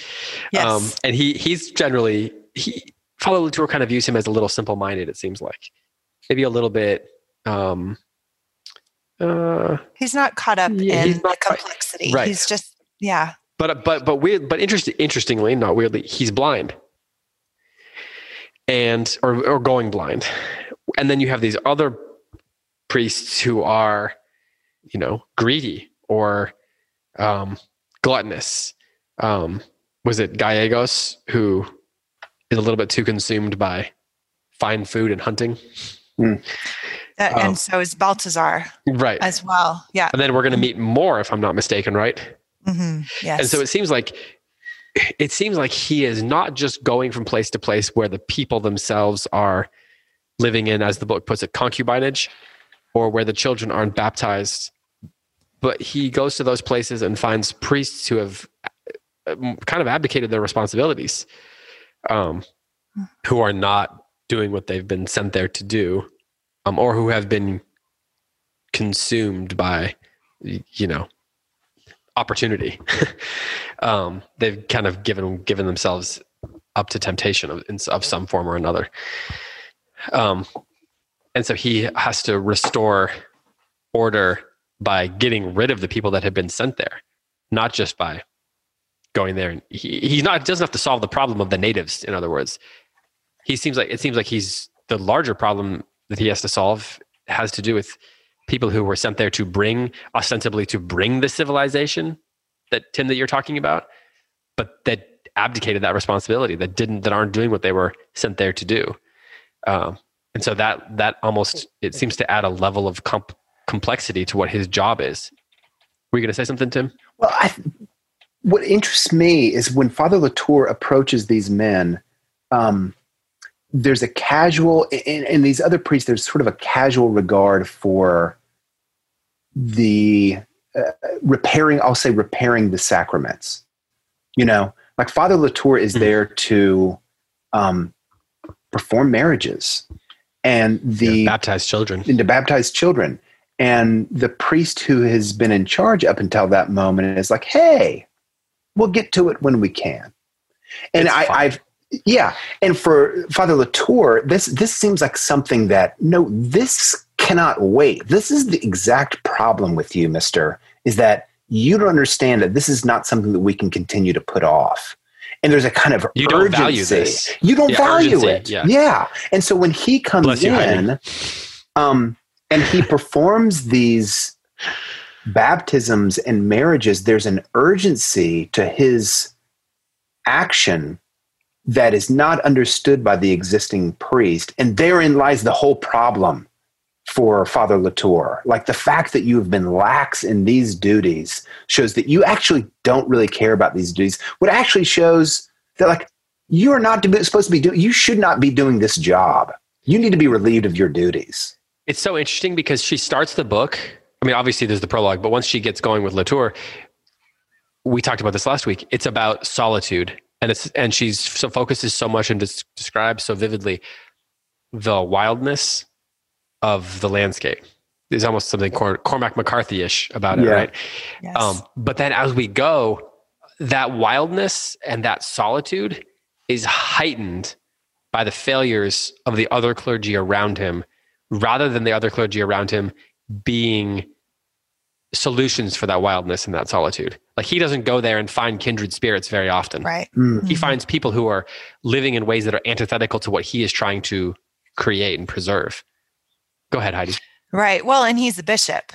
Yes. Um, and he he's generally he Father Latour kind of views him as a little simple minded. It seems like maybe a little bit. Um, uh, he's not caught up Yeah, in the complexity. right. He's just yeah. but but but weird but interesting interestingly not weirdly he's blind and or or going blind and then you have these other priests who are you know greedy or um gluttonous. Um was it gallegos who is a little bit too consumed by fine food and hunting? Uh, Um, and so is Baltazar right. as well. Yeah. and then we're going to meet more if i'm not mistaken right? Hmm Yes. And so it seems like it seems like he is not just going from place to place where the people themselves are living in, as the book puts it, concubinage, or where the children aren't baptized, but he goes to those places and finds priests who have um, kind of abdicated their responsibilities, um, who are not doing what they've been sent there to do, um, or who have been consumed by, you know, opportunity. um, they've kind of given given themselves up to temptation of, of some form or another. Um, and so he has to restore order by getting rid of the people that have been sent there, not just by going there. And he, he's not doesn't have to solve the problem of the natives. In other words, he seems like it seems like he's the larger problem that he has to solve has to do with people who were sent there to bring ostensibly to bring the civilization that Tim that you're talking about, but that abdicated that responsibility, that didn't that aren't doing what they were sent there to do. Um, and so that that almost it seems to add a level of comp- complexity to what his job is. Were you going to say something, Tim? Well, I, what interests me is when Father Latour approaches these men, um, there's a casual, in, in these other priests, there's sort of a casual regard for the uh, repairing, I'll say repairing the sacraments. You know, like Father Latour is Mhm. there to um, perform marriages and the baptized children. and to baptize children. And the priest who has been in charge up until that moment is like, hey, we'll get to it when we can. And It's I. I've, yeah. And for Father Latour, this, this seems like something that, no, this cannot wait. This is the exact problem with you, mister, is that you don't understand that this is not something that we can continue to put off. And there's a kind of You don't value urgency. this. You don't Yeah, value urgency, it. yeah. And so when he comes Bless in, um, and he performs these baptisms and marriages, there's an urgency to his action that is not understood by the existing priest. And therein lies the whole problem for Father Latour. Like the fact that you have been lax in these duties shows that you actually don't really care about these duties. What actually shows that, like, you are not supposed to be doing, you should not be doing this job. You need to be relieved of your duties. It's so interesting because she starts the book. I mean, obviously there's the prologue, but once she gets going with Latour, we talked about this last week. It's about solitude, and it's and she's so focuses so much and des- describes so vividly the wildness of the landscape. There's almost something Cor- Cormac McCarthy-ish about it, Yeah. right? yes. Um, but then as we go, that wildness and that solitude is heightened by the failures of the other clergy around him, rather than the other clergy around him being solutions for that wildness and that solitude. Like he doesn't go there and find kindred spirits very often. right. Mm. He finds people who are living in ways that are antithetical to what he is trying to create and preserve. Go ahead, Heidi. Right. Well, and he's a bishop,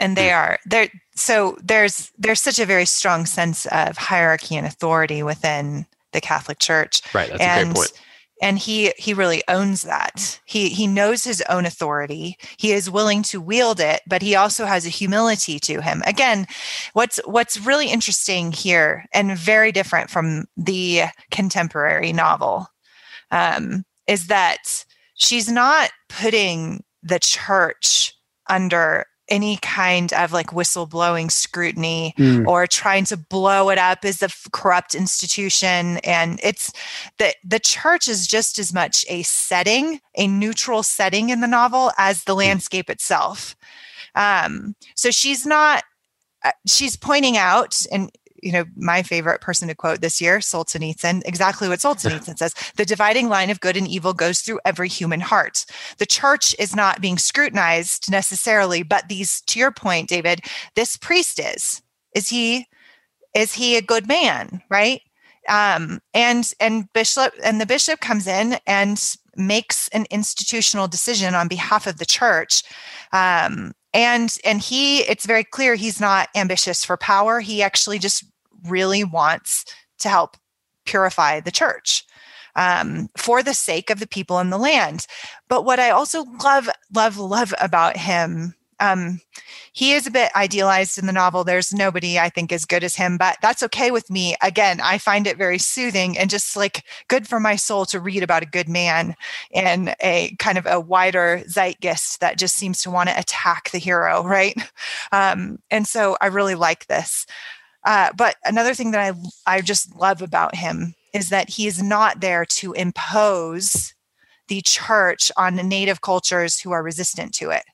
and they are they're so there's there's such a very strong sense of hierarchy and authority within the Catholic Church. Right. That's and, a great point. And he he really owns that. He he knows his own authority. He is willing to wield it, but he also has a humility to him. Again, what's what's really interesting here and very different from the contemporary novel um, is that she's not putting the church under any kind of like whistleblowing scrutiny mm. or trying to blow it up as a corrupt institution and it's the the church is just as much a setting a neutral setting in the novel as the hmm. landscape itself um, so she's not uh, she's pointing out and you know, my favorite person to quote this year, Solzhenitsyn, exactly what Solzhenitsyn says. The dividing line of good and evil goes through every human heart. The church is not being scrutinized necessarily, but these, to your point, David, this priest is. Is he is he a good man, right? Um, and and bishop and the bishop comes in and makes an institutional decision on behalf of the church um, and and he it's very clear he's not ambitious for power he actually just really wants to help purify the church um, for the sake of the people in the land but what i also love love love about him um, he is a bit idealized in the novel. There's nobody I think as good as him, but that's okay with me. Again, I find it very soothing and just like good for my soul to read about a good man in a kind of a wider zeitgeist that just seems to want to attack the hero, right? Um, and so I really like this. Uh, but another thing that I I just love about him is that he is not there to impose the church on native cultures who are resistant to it.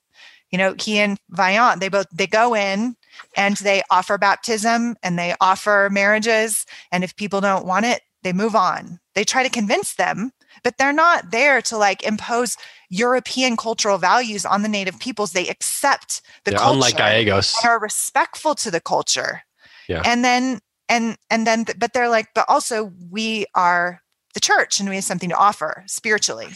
You know he and Vaillant they both they go in and they offer baptism and they offer marriages. And if people don't want it they move on. They try to convince them but they're not there to like impose european cultural values on the native peoples. They accept the yeah, culture unlike gallegos. and are respectful to the culture yeah. And then and and then but they're like but also we are the church and we have something to offer spiritually.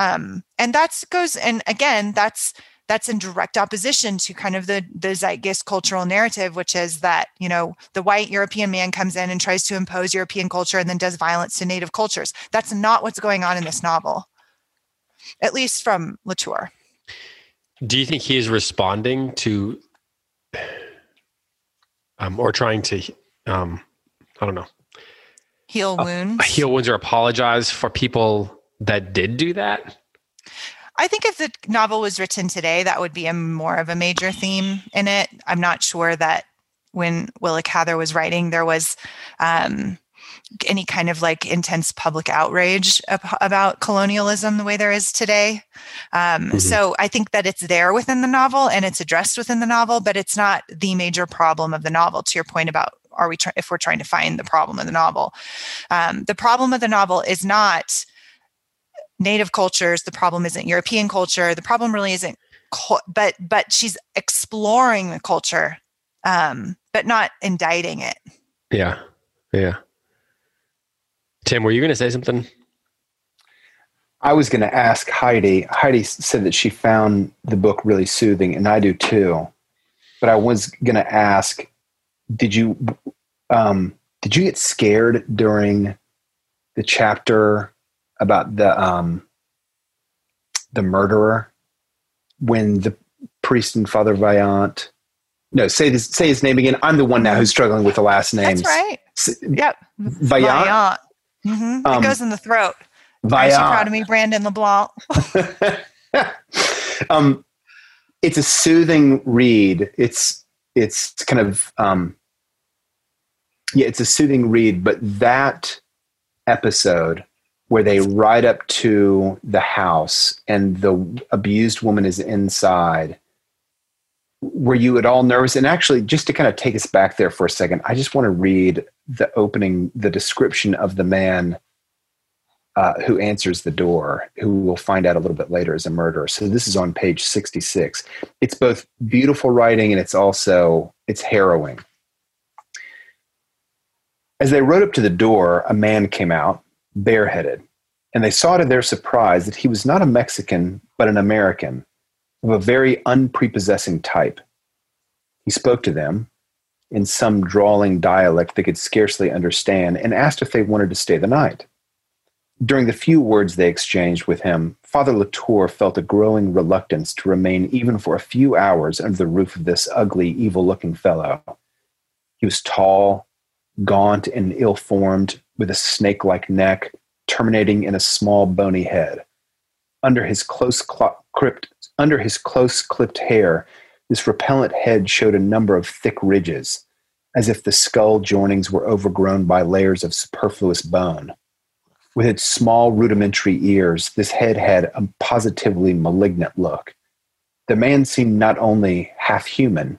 Um and that's goes and again that's that's in direct opposition to kind of the the zeitgeist cultural narrative which is that you know the white european man comes in and tries to impose european culture and then does violence to native cultures. That's not what's going on in this novel at least from latour. Do you think he is responding to um, or trying to um, i don't know. Heal wounds? uh, heal wounds or apologize for people that did do that? I think if the novel was written today, that would be a more of a major theme in it. I'm not sure that when Willa Cather was writing, there was um, any kind of like intense public outrage about colonialism the way there is today. Um, mm-hmm. So I think that it's there within the novel and it's addressed within the novel, but it's not the major problem of the novel. To your point about are we try- if we're trying to find the problem of the novel, um, the problem of the novel is not native cultures the problem isn't european culture the problem really isn't but but she's exploring the culture um but not indicting it yeah yeah tim were you going to say something i was going to ask heidi heidi said that she found the book really soothing and i do too but i was going to ask did you um did you get scared during the chapter about the um, the murderer when the priest and Father Vaillant. No, say this. Say his name again. I'm the one now who's struggling with the last names. That's right. S- yep. Vaillant. Vaillant. Mm-hmm. Um, it goes in the throat. Are you proud of me, Brandon LeBlanc? um, it's a soothing read. It's it's kind of um, yeah, it's a soothing read. But that episode where they ride up to the house and the abused woman is inside were you at all nervous? And actually just to kind of take us back there for a second i just want to read the opening the description of the man uh, who answers the door who we'll find out a little bit later is a murderer. So this is on page 66 it's both beautiful writing and it's also it's harrowing. As they rode up to the door a man came out bareheaded, and they saw to their surprise that he was not a Mexican, but an American of a very unprepossessing type. He spoke to them in some drawling dialect they could scarcely understand and asked if they wanted to stay the night. During the few words they exchanged with him, Father Latour felt a growing reluctance to remain even for a few hours under the roof of this ugly, evil looking fellow. He was tall, gaunt, and ill formed, with a snake like neck terminating in a small bony head. Under his close under his close clipped hair, this repellent head showed a number of thick ridges, as if the skull joinings were overgrown by layers of superfluous bone. With its small rudimentary ears, this head had a positively malignant look. The man seemed not only half human,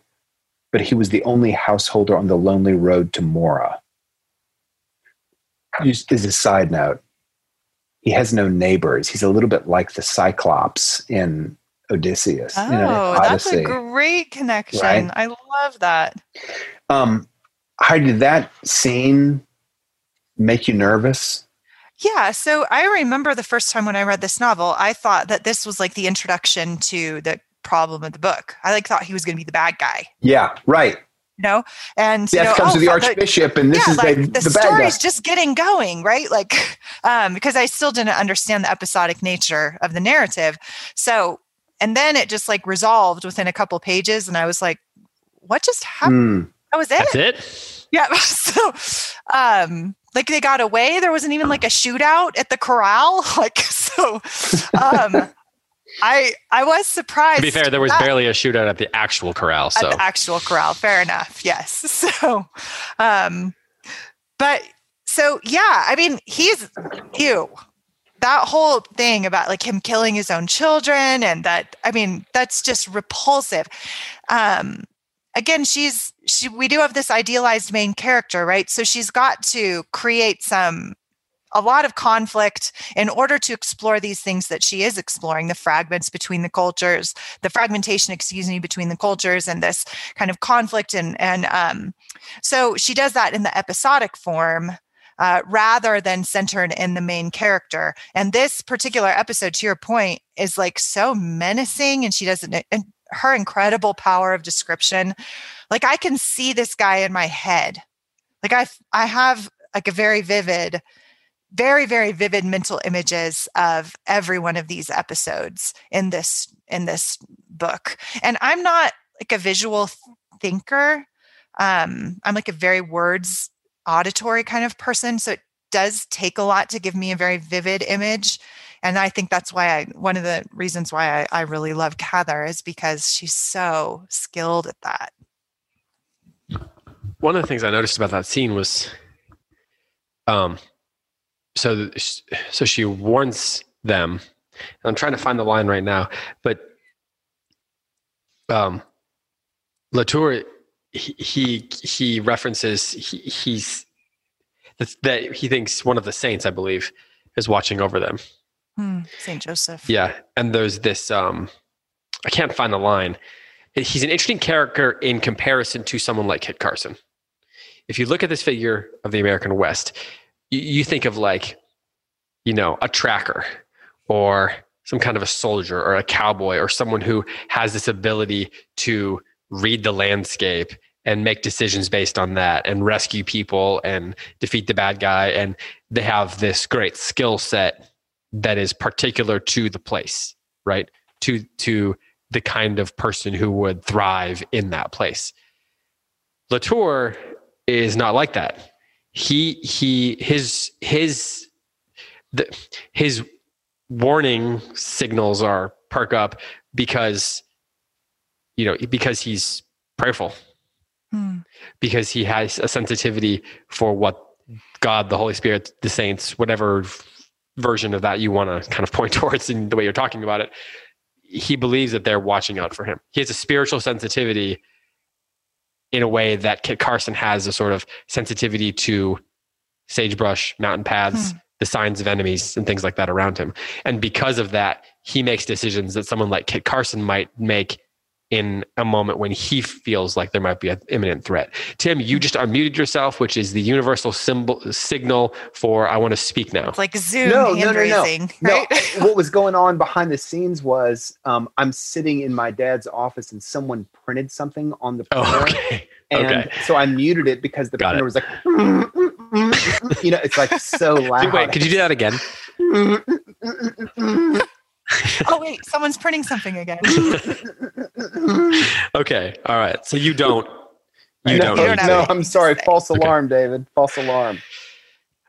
but he was the only householder on the lonely road to Mora. Just as a side note, he has no neighbors. He's a little bit like the Cyclops in Odysseus. Oh, you know, that's a great connection. Right? I love that. Um, how did that scene make you nervous? Yeah, so I remember the first time when I read this novel, I thought that this was like the introduction to the problem of the book. I like thought he was going to be the bad guy. Yeah, right. You know, and death you know, comes oh, to the archbishop, and this yeah, is like, the, the, the story's just getting going, right? Like, um, because I still didn't understand the episodic nature of the narrative. So, and then it just like resolved within a couple pages, and I was like, "What just happened?" Mm. That was it. That's it. Yeah. So, um, like they got away. There wasn't even like a shootout at the corral. Like so, um, I I was surprised. To be fair, there was barely a shootout at the actual corral. So at the actual corral, fair enough. Yes. So, um, but so yeah, I mean, he's you. That whole thing about like him killing his own children and that I mean, that's just repulsive. Um, again she's she we do have this idealized main character right so she's got to create some a lot of conflict in order to explore these things that she is exploring the fragments between the cultures the fragmentation excuse me between the cultures and this kind of conflict. And and um, so she does that in the episodic form uh, rather than centered in the main character. And this particular episode, to your point, is like so menacing, and she does an, and her incredible power of description. Like i can see this guy in my head. Like i i have like a very vivid very very vivid mental images of every one of these episodes in this in this book. And i'm not like a visual thinker. Um i'm like a very words auditory kind of person so it does take a lot to give me a very vivid image. And I think that's why I one of the reasons why I, I really love Cather is because she's so skilled at that. One of the things I noticed about that scene was, um, so so she warns them. I'm trying to find the line right now, but um, Latour he he, he references he, he's that he thinks one of the saints, I believe, is watching over them. Hmm, Saint Joseph. Yeah, and there's this. Um, I can't find the line. He's an interesting character in comparison to someone like Kit Carson. If you look at this figure of the American West, you, you think of like, you know, a tracker or some kind of a soldier or a cowboy or someone who has this ability to read the landscape and make decisions based on that and rescue people and defeat the bad guy and they have this great skill set that is particular to the place, right? To to the kind of person who would thrive in that place. Latour is not like that. He he his his the, his warning signals are perk up because you know because he's prayerful hmm. because he has a sensitivity for what God, the Holy Spirit, the saints, whatever version of that you want to kind of point towards in the way you're talking about it he believes that they're watching out for him he has a spiritual sensitivity in a way that kit carson has a sort of sensitivity to sagebrush mountain paths hmm. the signs of enemies and things like that around him and because of that he makes decisions that someone like kit carson might make in a moment when he feels like there might be an imminent threat. Tim, you just unmuted yourself, which is the universal symbol signal for I want to speak now. It's like Zoom No, hand no, no, no. right? No, what was going on behind the scenes was um, I'm sitting in my dad's office and someone printed something on the printer. Oh, okay. And okay. so I muted it because the Got printer it. was like, you know, it's like so loud. Wait, could you do that again? oh wait, someone's printing something again. Okay. All right. So you don't. You no, don't. You don't no, I'm sorry. say. False Okay. alarm, David. False alarm.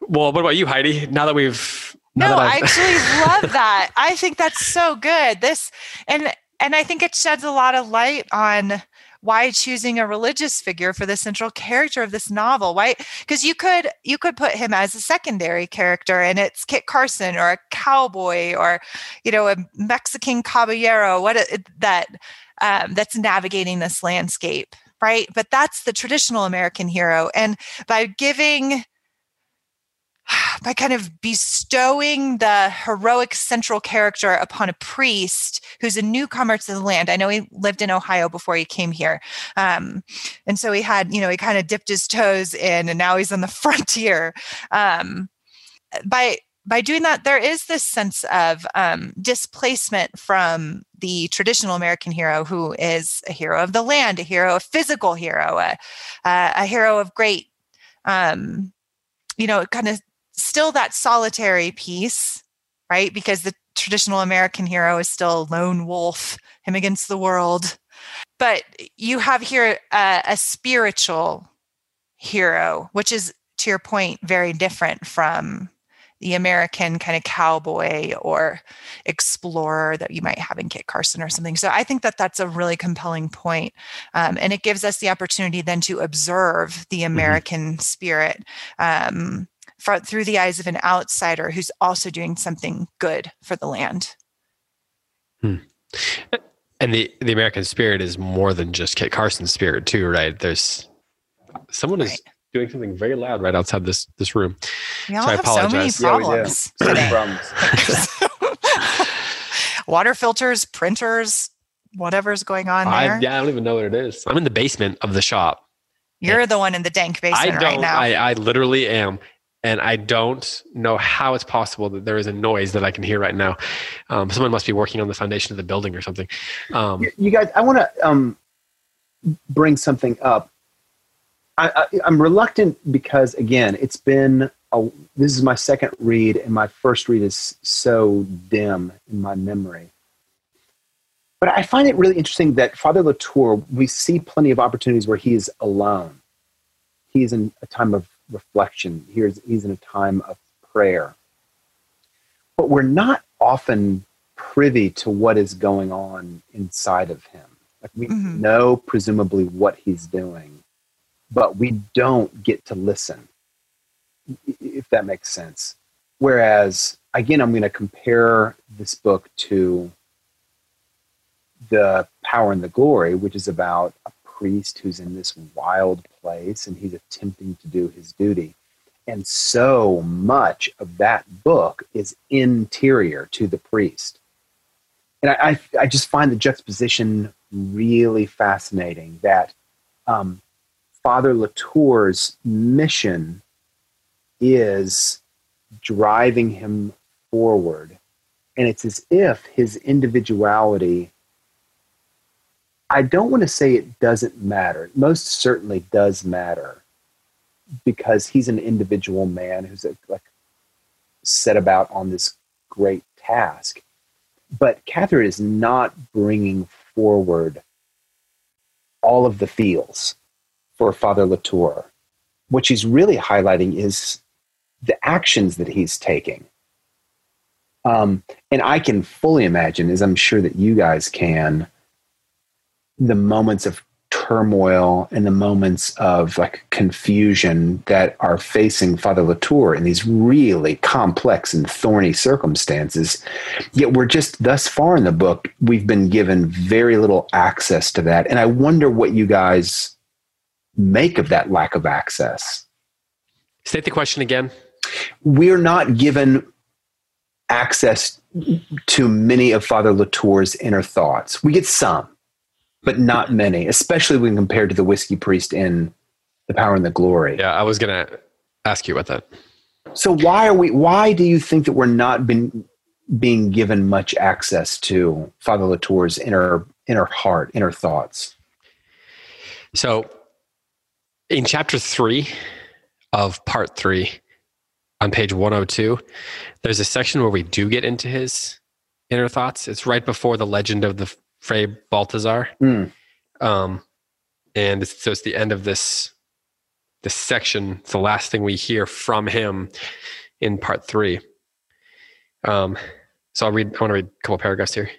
Well, what about you, Heidi? Now that we've now No, that I actually love that. I think that's so good. This and and I think it sheds a lot of light on why choosing a religious figure for the central character of this novel. Why? Because you could you could put him as a secondary character, and it's Kit Carson or a cowboy or you know a Mexican caballero. What it, that um, that's navigating this landscape, right? But that's the traditional American hero, and by giving by kind of bestowing the heroic central character upon a priest who's a newcomer to the land. I know he lived in Ohio before he came here. Um, and so he had, you know, he kind of dipped his toes in and now he's on the frontier. Um, by by doing that, there is this sense of um, displacement from the traditional American hero, who is a hero of the land, a hero, a physical hero, a, a hero of great, um, you know, kind of still that solitary piece, right? Because the traditional American hero is still lone wolf, him against the world. But you have here a, a spiritual hero, which is, to your point, very different from the American kind of cowboy or explorer that you might have in Kit Carson or something. So I think that that's a really compelling point. Um, and it gives us the opportunity then to observe the American spirit um, fro- through the eyes of an outsider who's also doing something good for the land. Hmm. and the the American spirit is more than just Kit Carson's spirit too, right? There's someone is Right. doing something very loud right outside this this room. We all So I have so many apologize. Yeah, we do. problems today. problems. Water filters, printers, whatever's going on I, there. yeah, I don't even know what it is. I'm in the basement of the shop. You're the one in the dank I basement don't. right now. I, I literally am, and I don't know how it's possible that there is a noise that I can hear right now. Um, someone must be working on the foundation of the building or something. Um, you, guys, I want to um, bring something up. I, I'm reluctant because, again, it's been a, this is my second read, and my first read is so dim in my memory. But I find it really interesting that Father Latour, we see plenty of opportunities where he is alone. He's in a time of reflection. He's, he's in a time of prayer. But we're not often privy to what is going on inside of him. Like we Mhm. know presumably what he's doing, but we don't get to listen, if that makes sense. Whereas, again, I'm going to compare this book to the Power and the Glory, which is about a priest who's in this wild place and he's attempting to do his duty. And so much of that book is interior to the priest. And I, I, I just find the juxtaposition really fascinating that um, Father Latour's mission is driving him forward. And it's as if his individuality, I don't want to say it doesn't matter. It most certainly does matter because he's an individual man who's like set about on this great task. But Catherine is not bringing forward all of the feels for Father Latour. What she's really highlighting is the actions that he's taking. Um, and I can fully imagine, as I'm sure that you guys can, the moments of turmoil and the moments of like confusion that are facing Father Latour in these really complex and thorny circumstances. Yet we're just thus far in the book, we've been given very little access to that. And I wonder what you guys make of that lack of access. state the question again. We're not given access to many of Father Latour's inner thoughts. We get some. But not many, especially when compared to the whiskey priest in The Power and the Glory. Yeah, I was gonna ask you about that. So why are we? Why do you think that we're not been being given much access to Father Latour's inner inner heart, inner thoughts? So, in chapter three of part three, on page 102, there's a section where we do get into his inner thoughts. It's right before the legend of the Fray Baltazar. Mm. Um, and it's, so it's the end of this this section. It's the last thing we hear from him in part three. Um, so I'll read. I want to read a couple paragraphs here.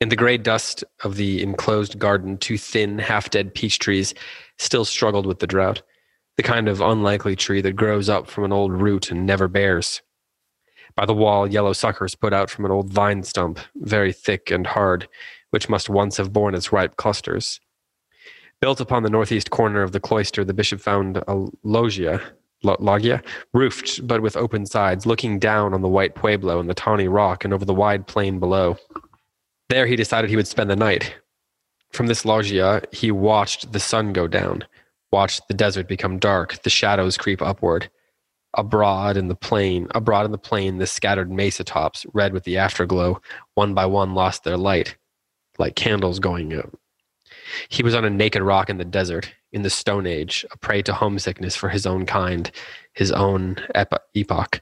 In the gray dust of the enclosed garden, two thin, half-dead peach trees still struggled with the drought. The kind of unlikely tree that grows up from an old root and never bears. By the wall, yellow suckers put out from an old vine stump, very thick and hard, which must once have borne its ripe clusters. Built upon the northeast corner of the cloister, the bishop found a loggia, loggia, roofed but with open sides, looking down on the white pueblo and the tawny rock and over the wide plain below. There he decided he would spend the night. From this loggia, he watched the sun go down, watched the desert become dark, the shadows creep upward. Abroad in the plain, abroad in the plain, the scattered mesa tops, red with the afterglow, one by one lost their light, like candles going out. He was on a naked rock in the desert, in the Stone Age, a prey to homesickness for his own kind, his own epoch,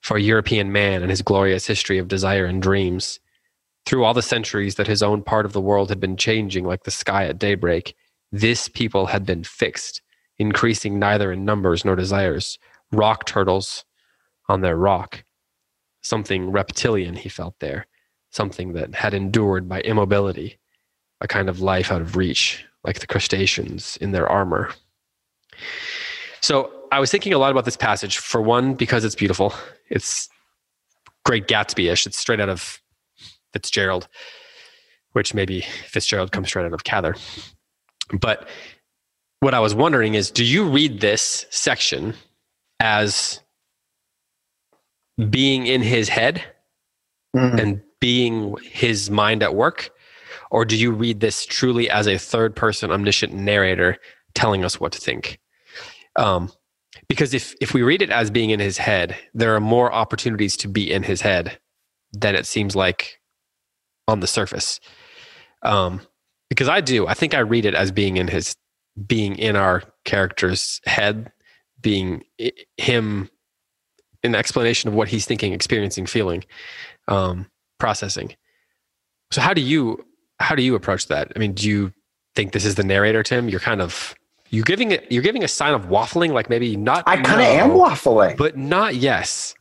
for European man and his glorious history of desire and dreams. Through all the centuries that his own part of the world had been changing like the sky at daybreak, this people had been fixed, increasing neither in numbers nor desires. Rock turtles on their rock. Something reptilian he felt there, something that had endured by immobility, a kind of life out of reach, like the crustaceans in their armor. So I was thinking a lot about this passage. For one, because it's beautiful. It's great Gatsby ish. It's straight out of Fitzgerald, which maybe Fitzgerald comes straight out of Cather. But what I was wondering is do you read this section as being in his head mm. and being his mind at work? Or do you read this truly as a third person omniscient narrator telling us what to think? Um, because if, if we read it as being in his head, there are more opportunities to be in his head than it seems like on the surface. Um, because I do. I think I read it as being in his, being in our character's head, being him, an explanation of what he's thinking, experiencing, feeling, um, processing. So how do you how do you approach that? I mean, do you think this is the narrator, Tim? You're kind of you're giving it you're giving a sign of waffling, like maybe not. I kind of no, am waffling, but not yes.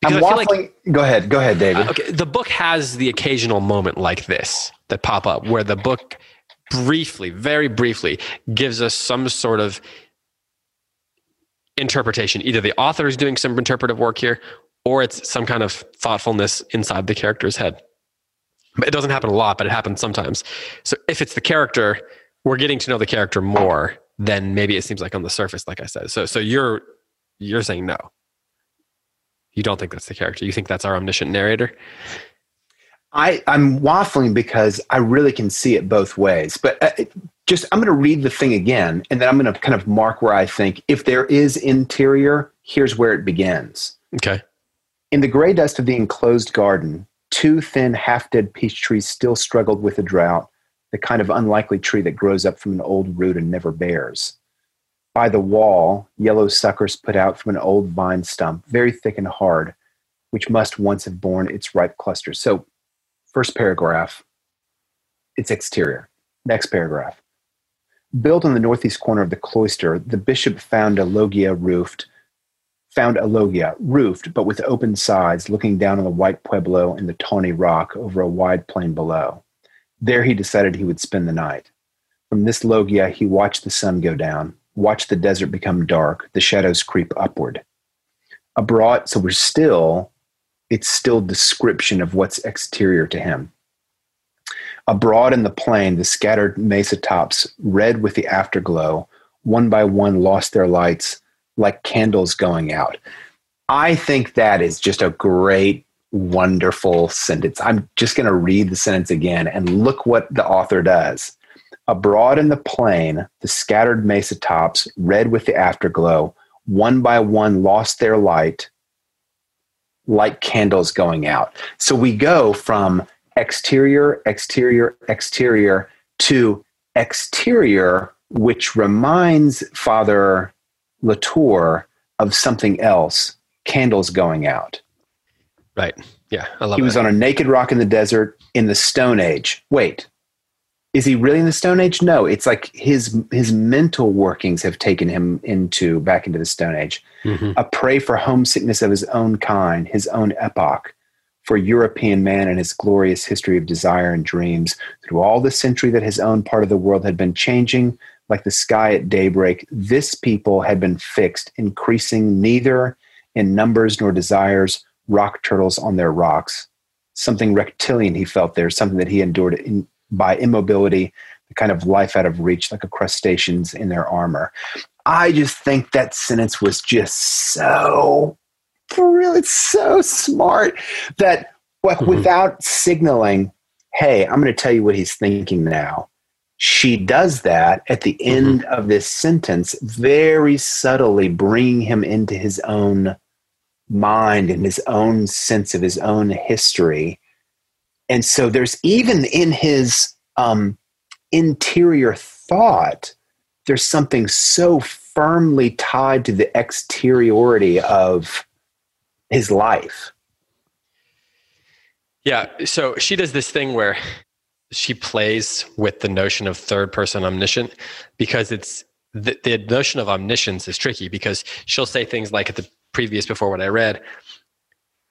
Because I'm waffling. Like, go ahead, go ahead, David. Uh, okay, the book has the occasional moment like this that pop up where the book briefly, very briefly, gives us some sort of interpretation. Either the author is doing some interpretive work here, or it's some kind of thoughtfulness inside the character's head. But It doesn't happen a lot, but it happens sometimes. So if it's the character, we're getting to know the character more than maybe it seems like on the surface, like I said. So so you're you're saying no. You don't think that's the character. You think that's our omniscient narrator? I, I'm waffling because I really can see it both ways. But uh, just, I'm going to read the thing again, and then I'm going to kind of mark where I think if there is interior, here's where it begins. Okay. In the gray dust of the enclosed garden, two thin, half dead peach trees still struggled with the drought, the kind of unlikely tree that grows up from an old root and never bears. By the wall, yellow suckers put out from an old vine stump, very thick and hard, which must once have borne its ripe clusters. So, first paragraph, its exterior. Next paragraph. Built on the northeast corner of the cloister, the bishop found a loggia roofed, found a loggia roofed, but with open sides, looking down on the white pueblo and the tawny rock over a wide plain below. There he decided he would spend the night. From this loggia, he watched the sun go down, watched the desert become dark, the shadows creep upward. Abroad, so we're still, it's still description of what's exterior to him. Abroad in the plain, the scattered mesa tops, red with the afterglow, one by one lost their lights like candles going out. I think that is just a great wonderful sentence. I'm just going to read the sentence again and look what the author does. Abroad in the plain, the scattered mesa tops, red with the afterglow, one by one lost their light like candles going out. So we go from exterior, exterior, exterior to exterior, which reminds Father Latour of something else candles going out. Right. Yeah. I love He was on a naked rock in the desert in the Stone Age. Wait, is he really in the Stone Age? No, it's like his his mental workings have taken him into back into the Stone Age. Mhm. A prey for homesickness of his own kind, his own epoch, for European man and his glorious history of desire and dreams. Through all the century that his own part of the world had been changing, like the sky at daybreak, this people had been fixed, increasing neither in numbers nor desires, rock turtles on their rocks. Something reptilian he felt there, something that he endured in, by immobility, the kind of life out of reach, like a crustaceans in their armor. I just think that sentence was just so really so smart that like Mhm. without signaling, hey, I'm going to tell you what he's thinking now. She does that at the end of this sentence, very subtly bringing him into his own mind and his own sense of his own history. And so there's even in his um, interior thought, there's something so firmly tied to the exteriority of his life. Yeah. So she does this thing where she plays with the notion of third person omniscient because it's the, the notion of omniscience is tricky because she'll say things like at the previous before what I read,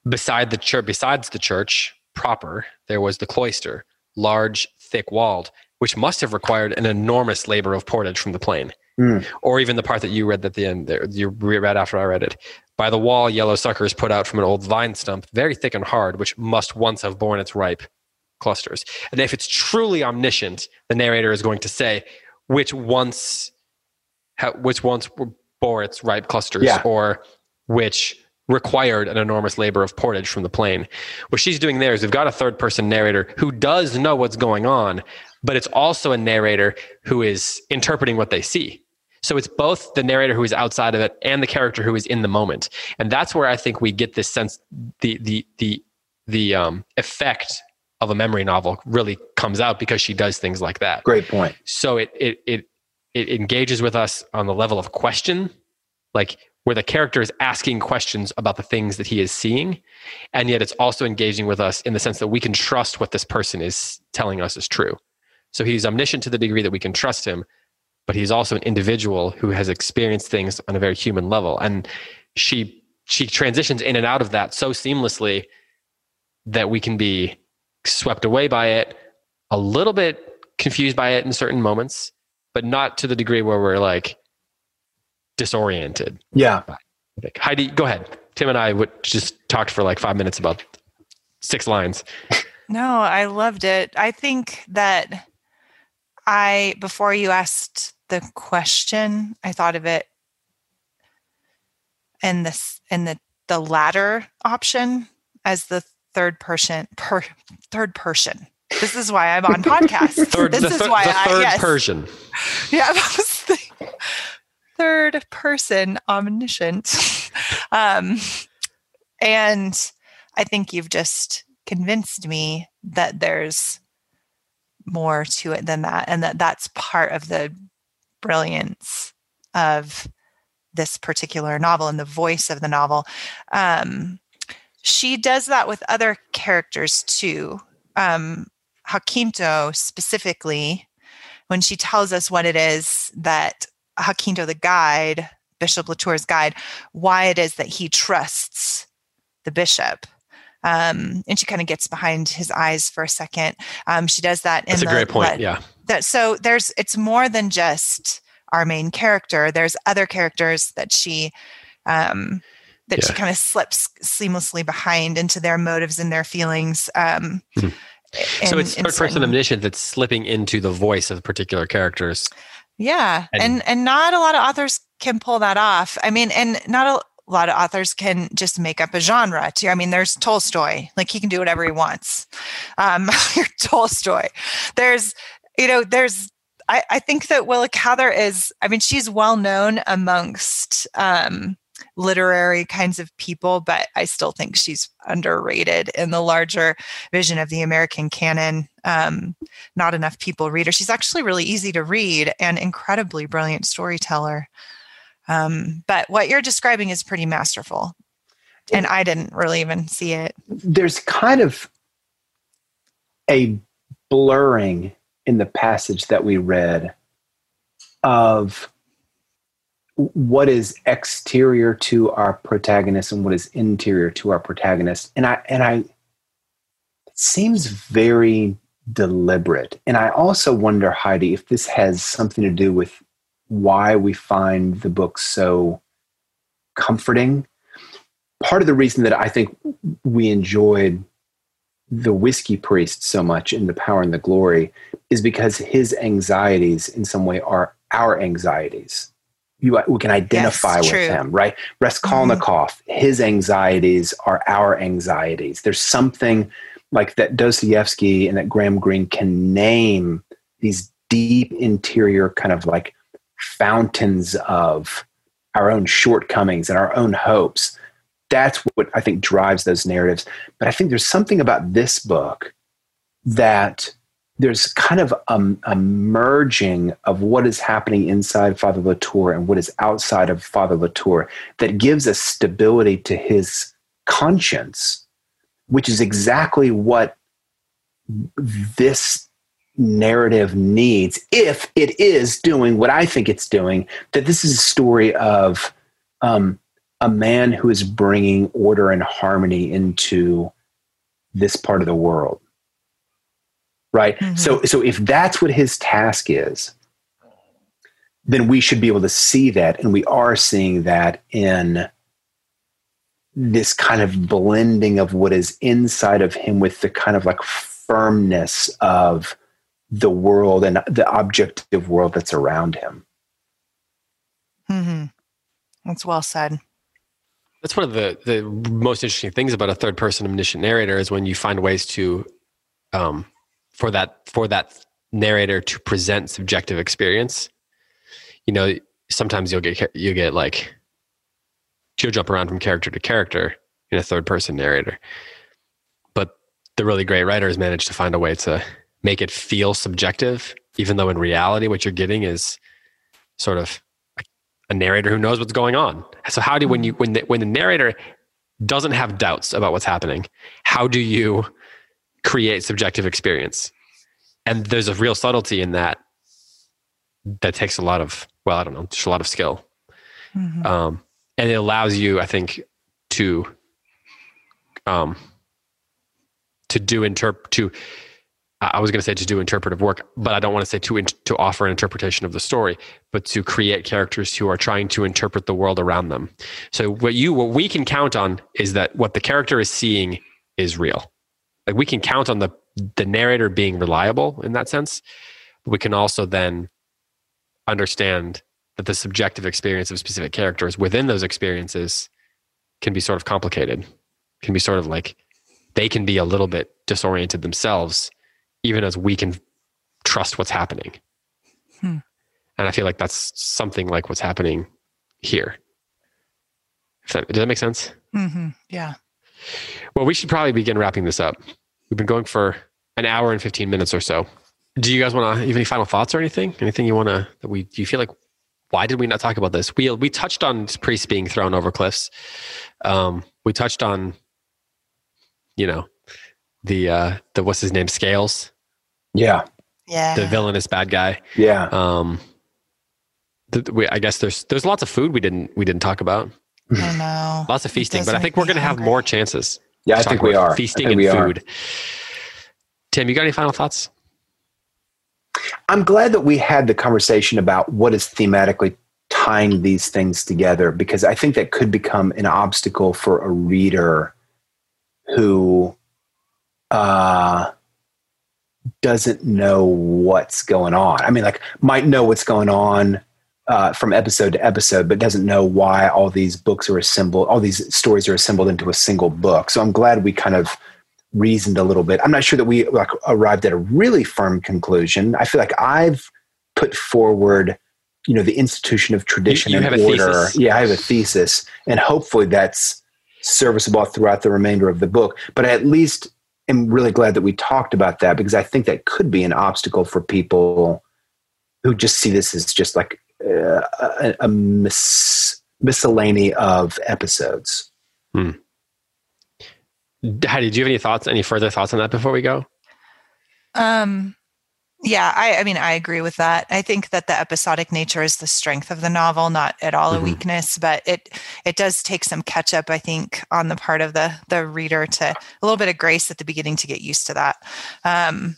beside the church, besides the church proper, there was the cloister, large, thick walled, which must have required an enormous labor of portage from the plain. Mm. Or even the part that you read at the end there, you read after I read it. By the wall, yellow suckers put out from an old vine stump, very thick and hard, which must once have borne its ripe clusters. And if it's truly omniscient, the narrator is going to say which once, which once bore its ripe clusters, Yeah. or which required an enormous labor of portage from the plain. What she's doing there is we've got a third person narrator who does know what's going on, but it's also a narrator who is interpreting what they see. So it's both the narrator who is outside of it and the character who is in the moment. And that's where I think we get this sense the the the the um, effect of a memory novel really comes out because she does things like that. Great point. So it it it it engages with us on the level of question, like where the character is asking questions about the things that he is seeing, and yet it's also engaging with us in the sense that we can trust what this person is telling us is true. So he's omniscient to the degree that we can trust him, but he's also an individual who has experienced things on a very human level. And she she transitions in and out of that so seamlessly that we can be swept away by it, a little bit confused by it in certain moments, but not to the degree where we're like disoriented. Yeah. Like, Heidi, go ahead. Tim and I would just talked for like five minutes about six lines. No, I loved it. I think that I, before you asked the question, I thought of it in this in the the latter option as the third person per third person. This is why I'm on podcast. Third, this the, is why the I third yes. Persian. Yeah, I was thinking, third person omniscient. um, and I think you've just convinced me that there's more to it than that, and that that's part of the brilliance of this particular novel and the voice of the novel. Um, she does that with other characters too. Um, Jacinto specifically, when she tells us what it is that Jacinto, the guide, Bishop Latour's guide, why it is that he trusts the bishop. Um, and she kind of gets behind his eyes for a second. Um, she does that in That's a the great point. let- yeah. that so there's it's more than just our main character there's other characters that she um that she kind of slips seamlessly behind into their motives and their feelings um Mhm. so it's in third person omniscient that's slipping into the voice of particular characters. yeah And- and and not a lot of authors can pull that off i mean and not a a lot of authors can just make up a genre too. I mean, there's Tolstoy, like he can do whatever he wants. Um, Tolstoy. There's, you know, there's, I, I think that Willa Cather is, I mean, she's well known amongst um, literary kinds of people, but I still think she's underrated in the larger vision of the American canon. Um, not enough people read her. She's actually really easy to read and incredibly brilliant storyteller. Um, but what you're describing is pretty masterful. And I didn't really even see it. There's kind of a blurring in the passage that we read of what is exterior to our protagonist and what is interior to our protagonist. And i and i it seems very deliberate. And i also wonder heidi if this has something to do with why we find the book so comforting. Part of the reason that I think we enjoyed the whiskey priest so much in the power and the glory is because his anxieties in some way are our anxieties you we can identify yes, with him right raskolnikov mm-hmm. his anxieties are our anxieties there's something like that dostoevsky and that graham greene can name these deep interior kind of like fountains of our own shortcomings and our own hopes. That's what I think drives those narratives. But I think there's something about this book that there's kind of a, merging of what is happening inside Father Latour and what is outside of Father Latour that gives a stability to his conscience, which is exactly what this narrative needs if it is doing what I think it's doing. That this is a story of um, a man who is bringing order and harmony into this part of the world. Right. Mm-hmm. So, so if that's what his task is, then we should be able to see that, and we are seeing that in this kind of blending of what is inside of him with the kind of like firmness of the world and the objective world that's around him. Mm-hmm. That's well said. That's one of the, the most interesting things about a third person omniscient narrator is when you find ways to, um, for that for that narrator to present subjective experience. You know, sometimes you'll get you get like you'll jump around from character to character in a third person narrator, but the really great writers manage to find a way to make it feel subjective, even though in reality, what you're getting is sort of a narrator who knows what's going on. So how do when mm-hmm. you when the, when the narrator doesn't have doubts about what's happening, how do you create subjective experience? And there's a real subtlety in that that takes a lot of well, I don't know, just a lot of skill. Mm-hmm. Um, and it allows you, I think, to um, to do interp to I was going to say to do interpretive work, but I don't want to say to in, to offer an interpretation of the story, but to create characters who are trying to interpret the world around them. So what you what we can count on is that what the character is seeing is real. Like we can count on the the narrator being reliable in that sense. But we can also then understand that the subjective experience of specific characters within those experiences can be sort of complicated. Can be sort of like they can be a little bit disoriented themselves even as we can trust what's happening. Hmm. And I feel like that's something like what's happening here. That, does that make sense? Mm-hmm. Yeah. Well, we should probably begin wrapping this up. We've been going for an hour and 15 minutes or so. Do you guys want to have any final thoughts or anything? Anything you want to, that we, do you feel like, why did we not talk about this? We, we touched on priests being thrown over cliffs. Um, we touched on, you know, the, uh, the, what's his name? Scales yeah. Yeah. The villainous bad guy. Yeah. Um, the, we, I guess there's there's lots of food we didn't we didn't talk about. I know. lots of feasting, but I think we're going to have more chances. Yeah, I think we are. Feasting and food. Are. Tim, you got any final thoughts? I'm glad that we had the conversation about what is thematically tying these things together because I think that could become an obstacle for a reader who uh, doesn't know what's going on. I mean, like, might know what's going on uh, from episode to episode, but doesn't know why all these books are assembled, all these stories are assembled into a single book. So I'm glad we kind of reasoned a little bit. I'm not sure that we like arrived at a really firm conclusion. I feel like I've put forward, you know, the institution of tradition You- you and have order. thesis. Yeah, I have a thesis, and hopefully that's serviceable throughout the remainder of the book. But I at least am really glad that we talked about that because I think that could be an obstacle for people who just see this as just like a, a mis- miscellany of episodes. Heidi, do you have any thoughts, any further thoughts on that before we go? Um, yeah, I, I mean, I agree with that. I think that the episodic nature is the strength of the novel, not at all Mhm. a weakness, but it it does take some catch up, I think, on the part of the the reader to a little bit of grace at the beginning to get used to that. Um,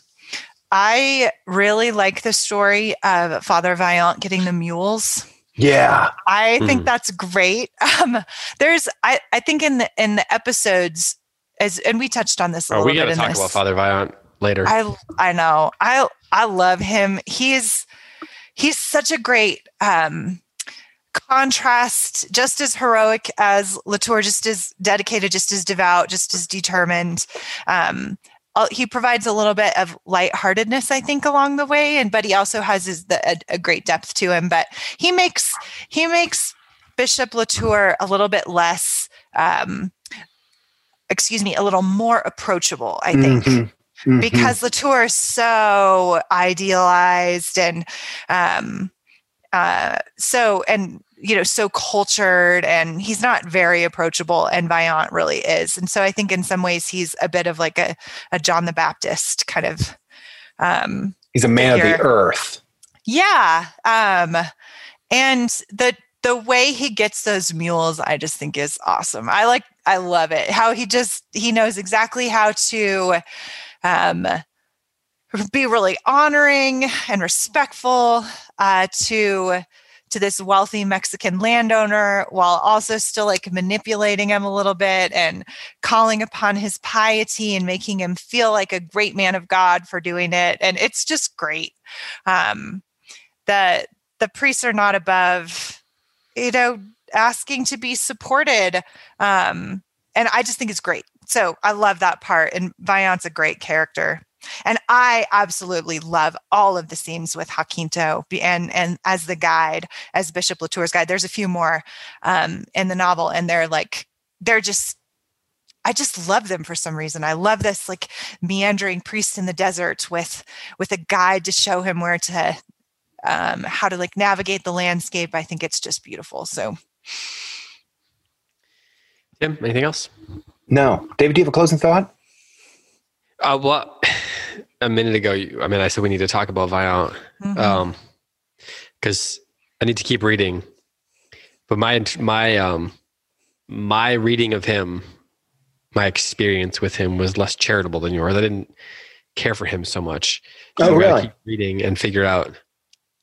I really like the story of Father Vaillant getting the mules. Yeah. I think Mhm. that's great. Um, there's, I, I think in the in the episodes, as and we touched on this a Oh, little we gotta in talk this. about Father Vaillant later. I I know. I I love him. He's he's such a great um contrast, just as heroic as Latour, just as dedicated, just as devout, just as determined. Um he provides a little bit of lightheartedness, I think, along the way, and but he also has his, the, a, a great depth to him. But he makes he makes Bishop Latour a little bit less, um, excuse me, a little more approachable. I think Mhm. Mhm. because Latour is so idealized and um uh so and you know so cultured and he's not very approachable and Vaillant really is. And so I think in some ways he's a bit of like a, a John the Baptist kind of um he's a man of the earth. yeah um and the the way he gets those mules i just think is awesome. I like i love it. How he just he knows exactly how to um be really honoring and respectful uh to to this wealthy mexican landowner while also still like manipulating him a little bit and calling upon his piety and making him feel like a great man of god for doing it. And it's just great. Um that the priests are not above you know asking to be supported. Um and i just think it's great. So i love that part. And Vaillant's a great character and i absolutely love all of the scenes with jacinto and and as the guide as bishop latour's guide there's a few more um in the novel and they're like they're just I just love them for some reason. I love this like meandering priest in the desert with with a guide to show him where to um, how to like navigate the landscape. I think it's just beautiful. So Tim, anything else? No, David, do you have a closing thought? Uh, well, a minute ago, I mean, I said we need to talk about Vaillant mhm. um, because I need to keep reading. But my my um my reading of him, my experience with him was less charitable than yours. I didn't care for him so much. Oh, I gotta really? Keep reading and figure out.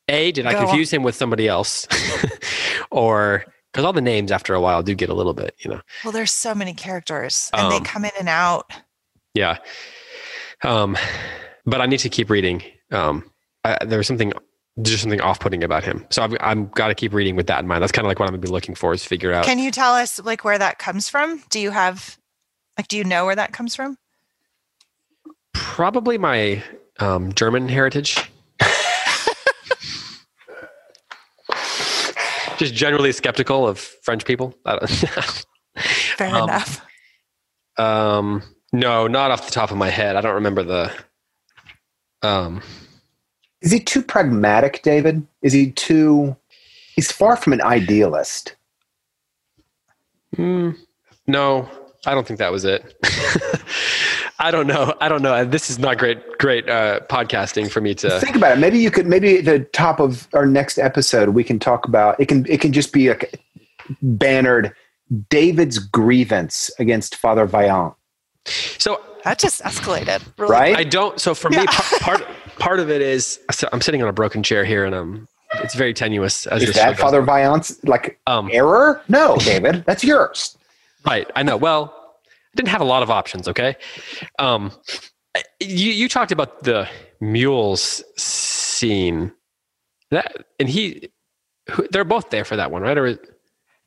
A, did I Go on. confuse him with somebody else, or because all the names after a while do get a little bit, you know. well, there's so many characters and they Um, come in and out. Yeah. Um, but I need to keep reading. Um, I, there was something, just something off-putting about him. So I've, I'm got to keep reading with that in mind. That's kind of like what I'm gonna be looking for is figure out. Can you tell us like where that comes from? Do you have like do you know where that comes from? Probably my um, German heritage. just generally skeptical of French people. Fair Um, enough. um, no, not off the top of my head. I don't remember the. Um, Is he too pragmatic, David? Is he too? He's far from an idealist. Hmm. no, I don't think that was it. I don't know. I don't know. This is not great, great uh, podcasting for me to. Think about it. Maybe you could. Maybe at the top of our next episode, we can talk about. It can. It can just be like bannered David's grievance against Father Vaillant. So That just escalated. Really Right? I don't. So for me, Yeah. pa- part part of it is so I'm sitting on a broken chair here, and um, it's very tenuous. As Is this show that goes. Father Vaillant's like Um, error? No, David, that's yours. Right. I know. Well, I didn't have a lot of options. Okay. Um, you you talked about the mules scene that, and he who, they're both there for that one, right? Or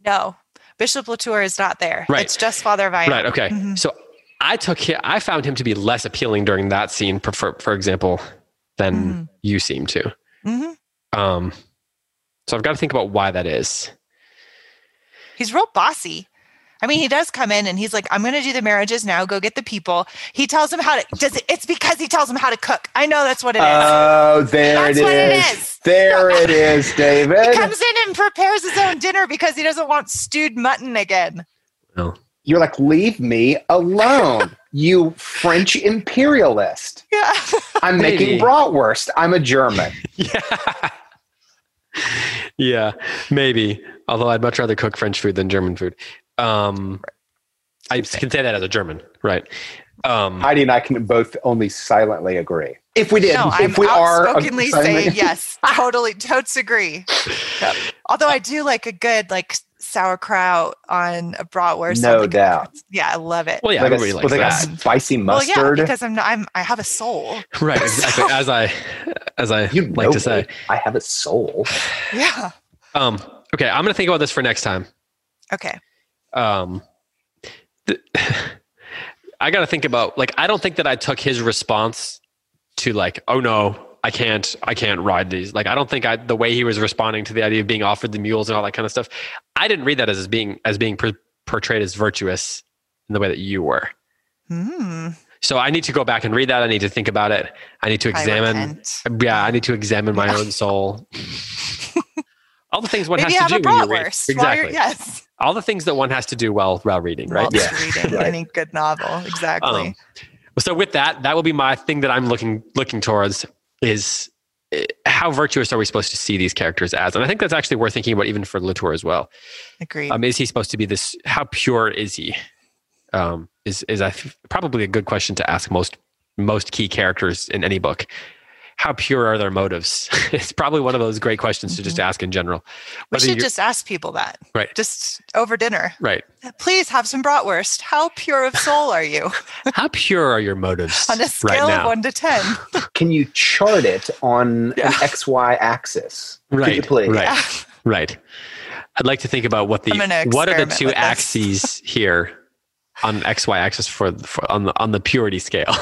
No, Bishop Latour is not there. Right. It's just Father Vaillant. right? Okay. Mhm. So I took him. I found him to be less appealing during that scene, for for, for example, than Mhm. you seem to. hmm Um, so I've got to think about why that is. He's real bossy. I mean, he does come in and he's like, "I'm going to do the marriages now. Go get the people." He tells them how to. Does it? It's because he tells them how to cook. I know that's what it is. Oh, there That's it what it is. is. There it is, David. he comes in and prepares his own dinner because he doesn't want stewed mutton again. Well, You're like, leave me alone, you French imperialist. Yeah. I'm Maybe. making bratwurst. I'm a German. yeah, yeah, maybe. Although I'd much rather cook French food than German food. Um, I can say that as a German, right? Um, Heidi and I can both only silently agree. If we did, No, I'm if we are outspokenly saying yes. Totally, totes agree. Yep. Although I do like a good like sauerkraut on a bratwurst. No on, like, a- doubt. yeah, I love it. well, yeah, Like a, everybody likes like that. a spicy well, yeah, because I'm not. I'm. I have a soul. right? Exactly. as I, as I you like know to say. me. I have a soul. Yeah. Um, okay, I'm gonna think about this for next time. Okay. um th- i gotta think about like i don't think that i took his response to like oh no i can't i can't ride these like i don't think i the way he was responding to the idea of being offered the mules and all that kind of stuff i didn't read that as, being as being per- portrayed as virtuous in the way that you were Hmm. so i need to go back and read that i need to think about it i need to examine repent. yeah i need to examine my own soul all the things one Maybe has to do when you read bratwurst. while you're- exactly Yes. all the things that one has to do while while reading right While just reading Right. any good novel. Exactly. Um, so with that, that will be my thing that I'm looking looking towards is uh, how virtuous are we supposed to see these characters as? And I think that's actually worth thinking about even for Latour as well. Agreed. Um, is he supposed to be this? How pure is he? Um, is is I probably a good question to ask most most key characters in any book. How pure are their motives? it's probably one of those great questions to just mm-hmm. ask in general. we should just ask people that. Right. Just over dinner. right. Please have some bratwurst. How pure of soul are you? How pure are your motives On a right scale now? of one to ten. Can you chart it on Yeah. an XY axis? Could you Right, please? right. Yeah. Right. I'd like to think about what the what are the two axes here on XY axis for, for on the on the purity scale.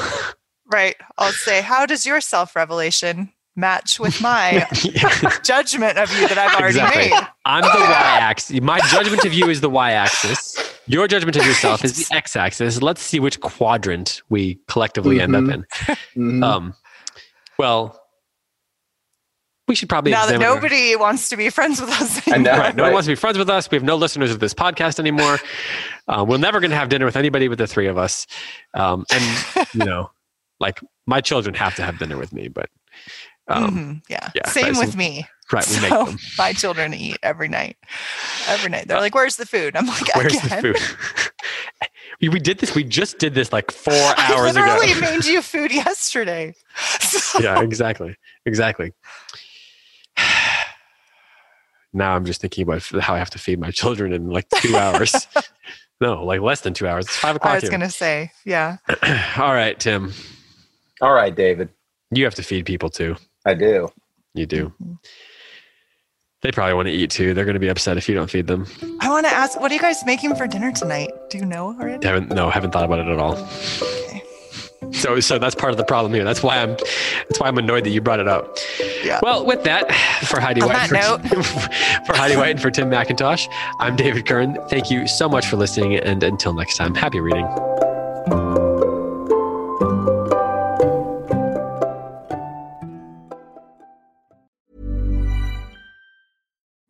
Right. I'll say, how does your self revelation match with my judgment of you that I've already exactly. made? I'm the Y axis. My judgment of you is the Y axis. Your judgment of yourself is the X axis. Let's see which quadrant we collectively end up Mhm. in. Mhm. Um, well, we should probably Now that examine our- nobody wants to be friends with us I know. Right. No one wants to be friends with us. We have no listeners of this podcast anymore. Uh, we're never going to have dinner with anybody but the three of us. Um, and, you know, like my children have to have dinner with me, but um, Mhm, yeah. yeah, Same right, so- with me. right, we make So my children eat every night. Every night. They're like, where's the food? I'm like, Where's again? the food? we, we did this. We just did this like four I hours literally ago. Literally made you food yesterday. So- yeah, exactly. Exactly. Now I'm just thinking about how I have to feed my children in like two hours. no, like less than two hours. It's five o'clock. I was going to say, yeah. All right, Tim. All right, David. You have to feed people too. I do. You do. Mm-hmm. They probably want to eat too. They're going to be upset if you don't feed them. I want to ask, what are you guys making for dinner tonight? Do you know already? Haven't no, haven't thought about it at all. Okay. So so that's part of the problem here. That's why I'm that's why I'm annoyed that you brought it up. Yeah. Well, with that, for Heidi On White, that for, for Heidi White and for Tim McIntosh, I'm David Kern. Thank you so much for listening, and until next time, happy reading.